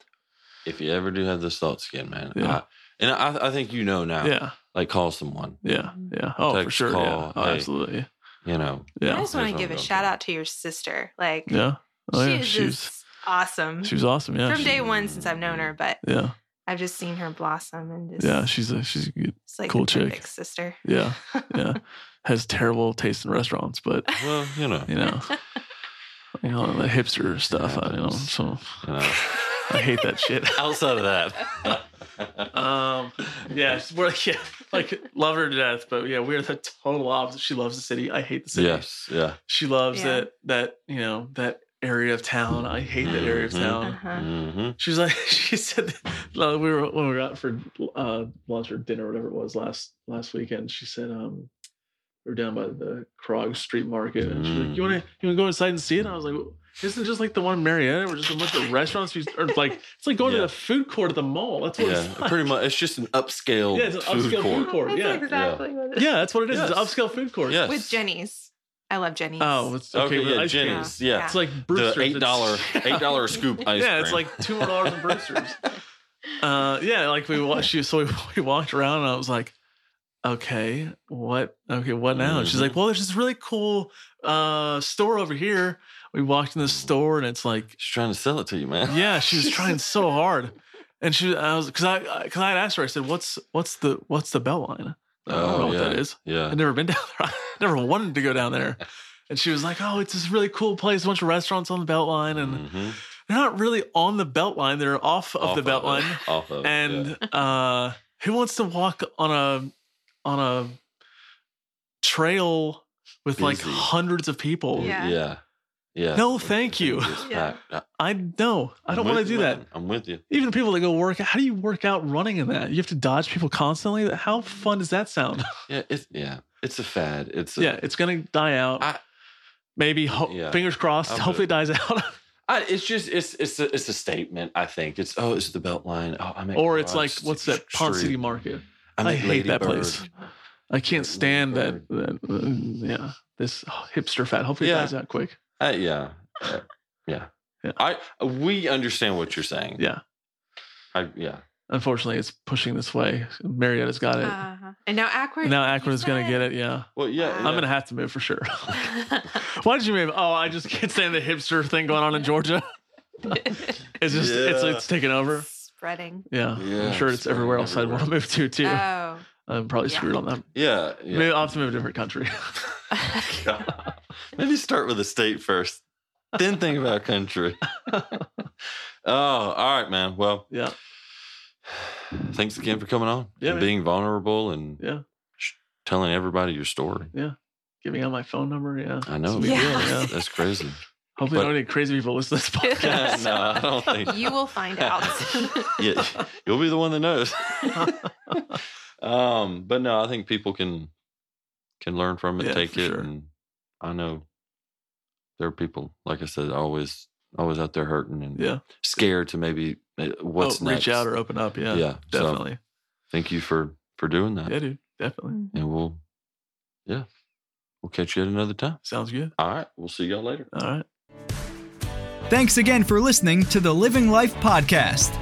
if you ever do have those thoughts again, man, Yeah. I, and I, I think you know now, yeah, like call someone, yeah, yeah. Oh, for sure. call, yeah, oh, hey. absolutely. You know. Yeah. I Yeah, just want to give a shout out to your sister. Like, yeah. Oh she yeah, is she's just awesome. She was awesome. Yeah. From she- day one since I've known her, but Yeah. I've just seen her blossom and just Yeah. She's a she's a good. it's like cool the chick. sister. Yeah. Yeah. Has terrible taste in restaurants, but Well, you know, you know, you know the hipster stuff. I, you know, so you know. I hate that shit. outside of that. Um, yeah, we're yeah, like love her to death, but yeah, we're the total opposite. She loves the city. I hate the city. yes, yeah. She loves Yeah. that that you know that area of town. I hate that area of Mhm. town. Uh-huh. hmm She's like, she said, uh, we were when we were out for uh, lunch or dinner, whatever it was last last weekend. She said, um, we were down by the Krog Street Market, and she's like, "You want to you want to go inside and see it?" And I was like, "Isn't just like the one in Marietta? We're just a bunch of restaurants, we- or like it's like going Yeah. to the food court at the mall. That's what Yeah, it's like. pretty much. It's just an upscale Yeah, it's an food upscale court. food court. That's Yeah, exactly what it is. yeah, that's what it is. It's an upscale food court. Yes. With Jeni's. I love Jeni's. Oh, it's okay. Okay, with yeah, ice cream. Jeni's. Yeah. It's like The eight dollar eight dollar scoop ice yeah, it's like two more dollars in Brewster's. Uh, yeah, like we watched you. So we, we walked around, and I was like, "Okay, what? Okay, what now?" And she's like, "Well, there's this really cool uh store over here." We walked in the store, and it's like, She's trying to sell it to you, man. yeah, she was trying so hard, and she, I was, because I, because I had asked her, I said, "What's, what's the, what's the Beltline?" I don't know Oh, what that yeah. is. Yeah. I've never been down there. I never wanted to go down there. And she was like, "Oh, it's this really cool place. A bunch of restaurants on the belt line, and Mhm. they're not really on the belt line. They're off of Off the it. Beltline. Off of And yeah. uh, who wants to walk on a on a trail with like hundreds of people? Yeah. yeah. Yeah. No, thank you. Yeah. I- I know. I don't want to do you, that. I'm with you. Even the people that go work. How do you work out running in that? You have to dodge people constantly. How fun does that sound? Yeah. It's yeah. It's a fad. It's a, yeah, it's gonna die out. I- Maybe ho- Yeah. fingers crossed. I'll. Hopefully, it dies out. I, it's just it's it's a, it's a statement. I think it's oh it's the Beltline. Oh, I'm or it's like what's that Ponce City Market? I'm I at hate that Ladybird. place. I can't stand that. that uh, yeah, this hipster fat. Hopefully, it dies out quick. Uh, yeah. Uh, yeah. Yeah. I we understand what you're saying. Yeah. I yeah. Unfortunately, it's pushing this way. Marietta's got it. Uh-huh. And now Acworth. now Acworth is going to get it. Yeah. Well, yeah. Wow. yeah. I'm going to have to move for sure. Why did you move? Oh, I just can't stand the hipster thing going on in Georgia. It's just it's Yeah. it's taking over. Spreading. Yeah, Yeah, I'm sure it's everywhere else I'd want to move to too. Oh. I'm probably yeah. screwed on that. Yeah. yeah. Maybe I'll have to move to a different country. Maybe start with the state first, then think about country. oh, all right, man. Well, yeah, thanks again for coming on Yeah, and man. being vulnerable and yeah. telling everybody your story. Yeah. Giving out my phone number. Yeah, I know. It's a big Yeah. deal, yeah. That's crazy. Hopefully, But- not any crazy people listen to this podcast. no, I don't think. you will find out. Yeah, you'll be the one that knows. Um, but no, I think people can can learn from it, Yeah, take it, sure. and I know there are people, like I said, always always out there hurting and yeah, scared to maybe uh, what's oh, next. reach out or open up. Yeah, Yeah, so- definitely. Thank you for for doing that, yeah, dude, definitely. and we'll yeah, we'll catch you at another time. Sounds good. All right, we'll see y'all later. All right. Thanks again for listening to the Living Life Podcast.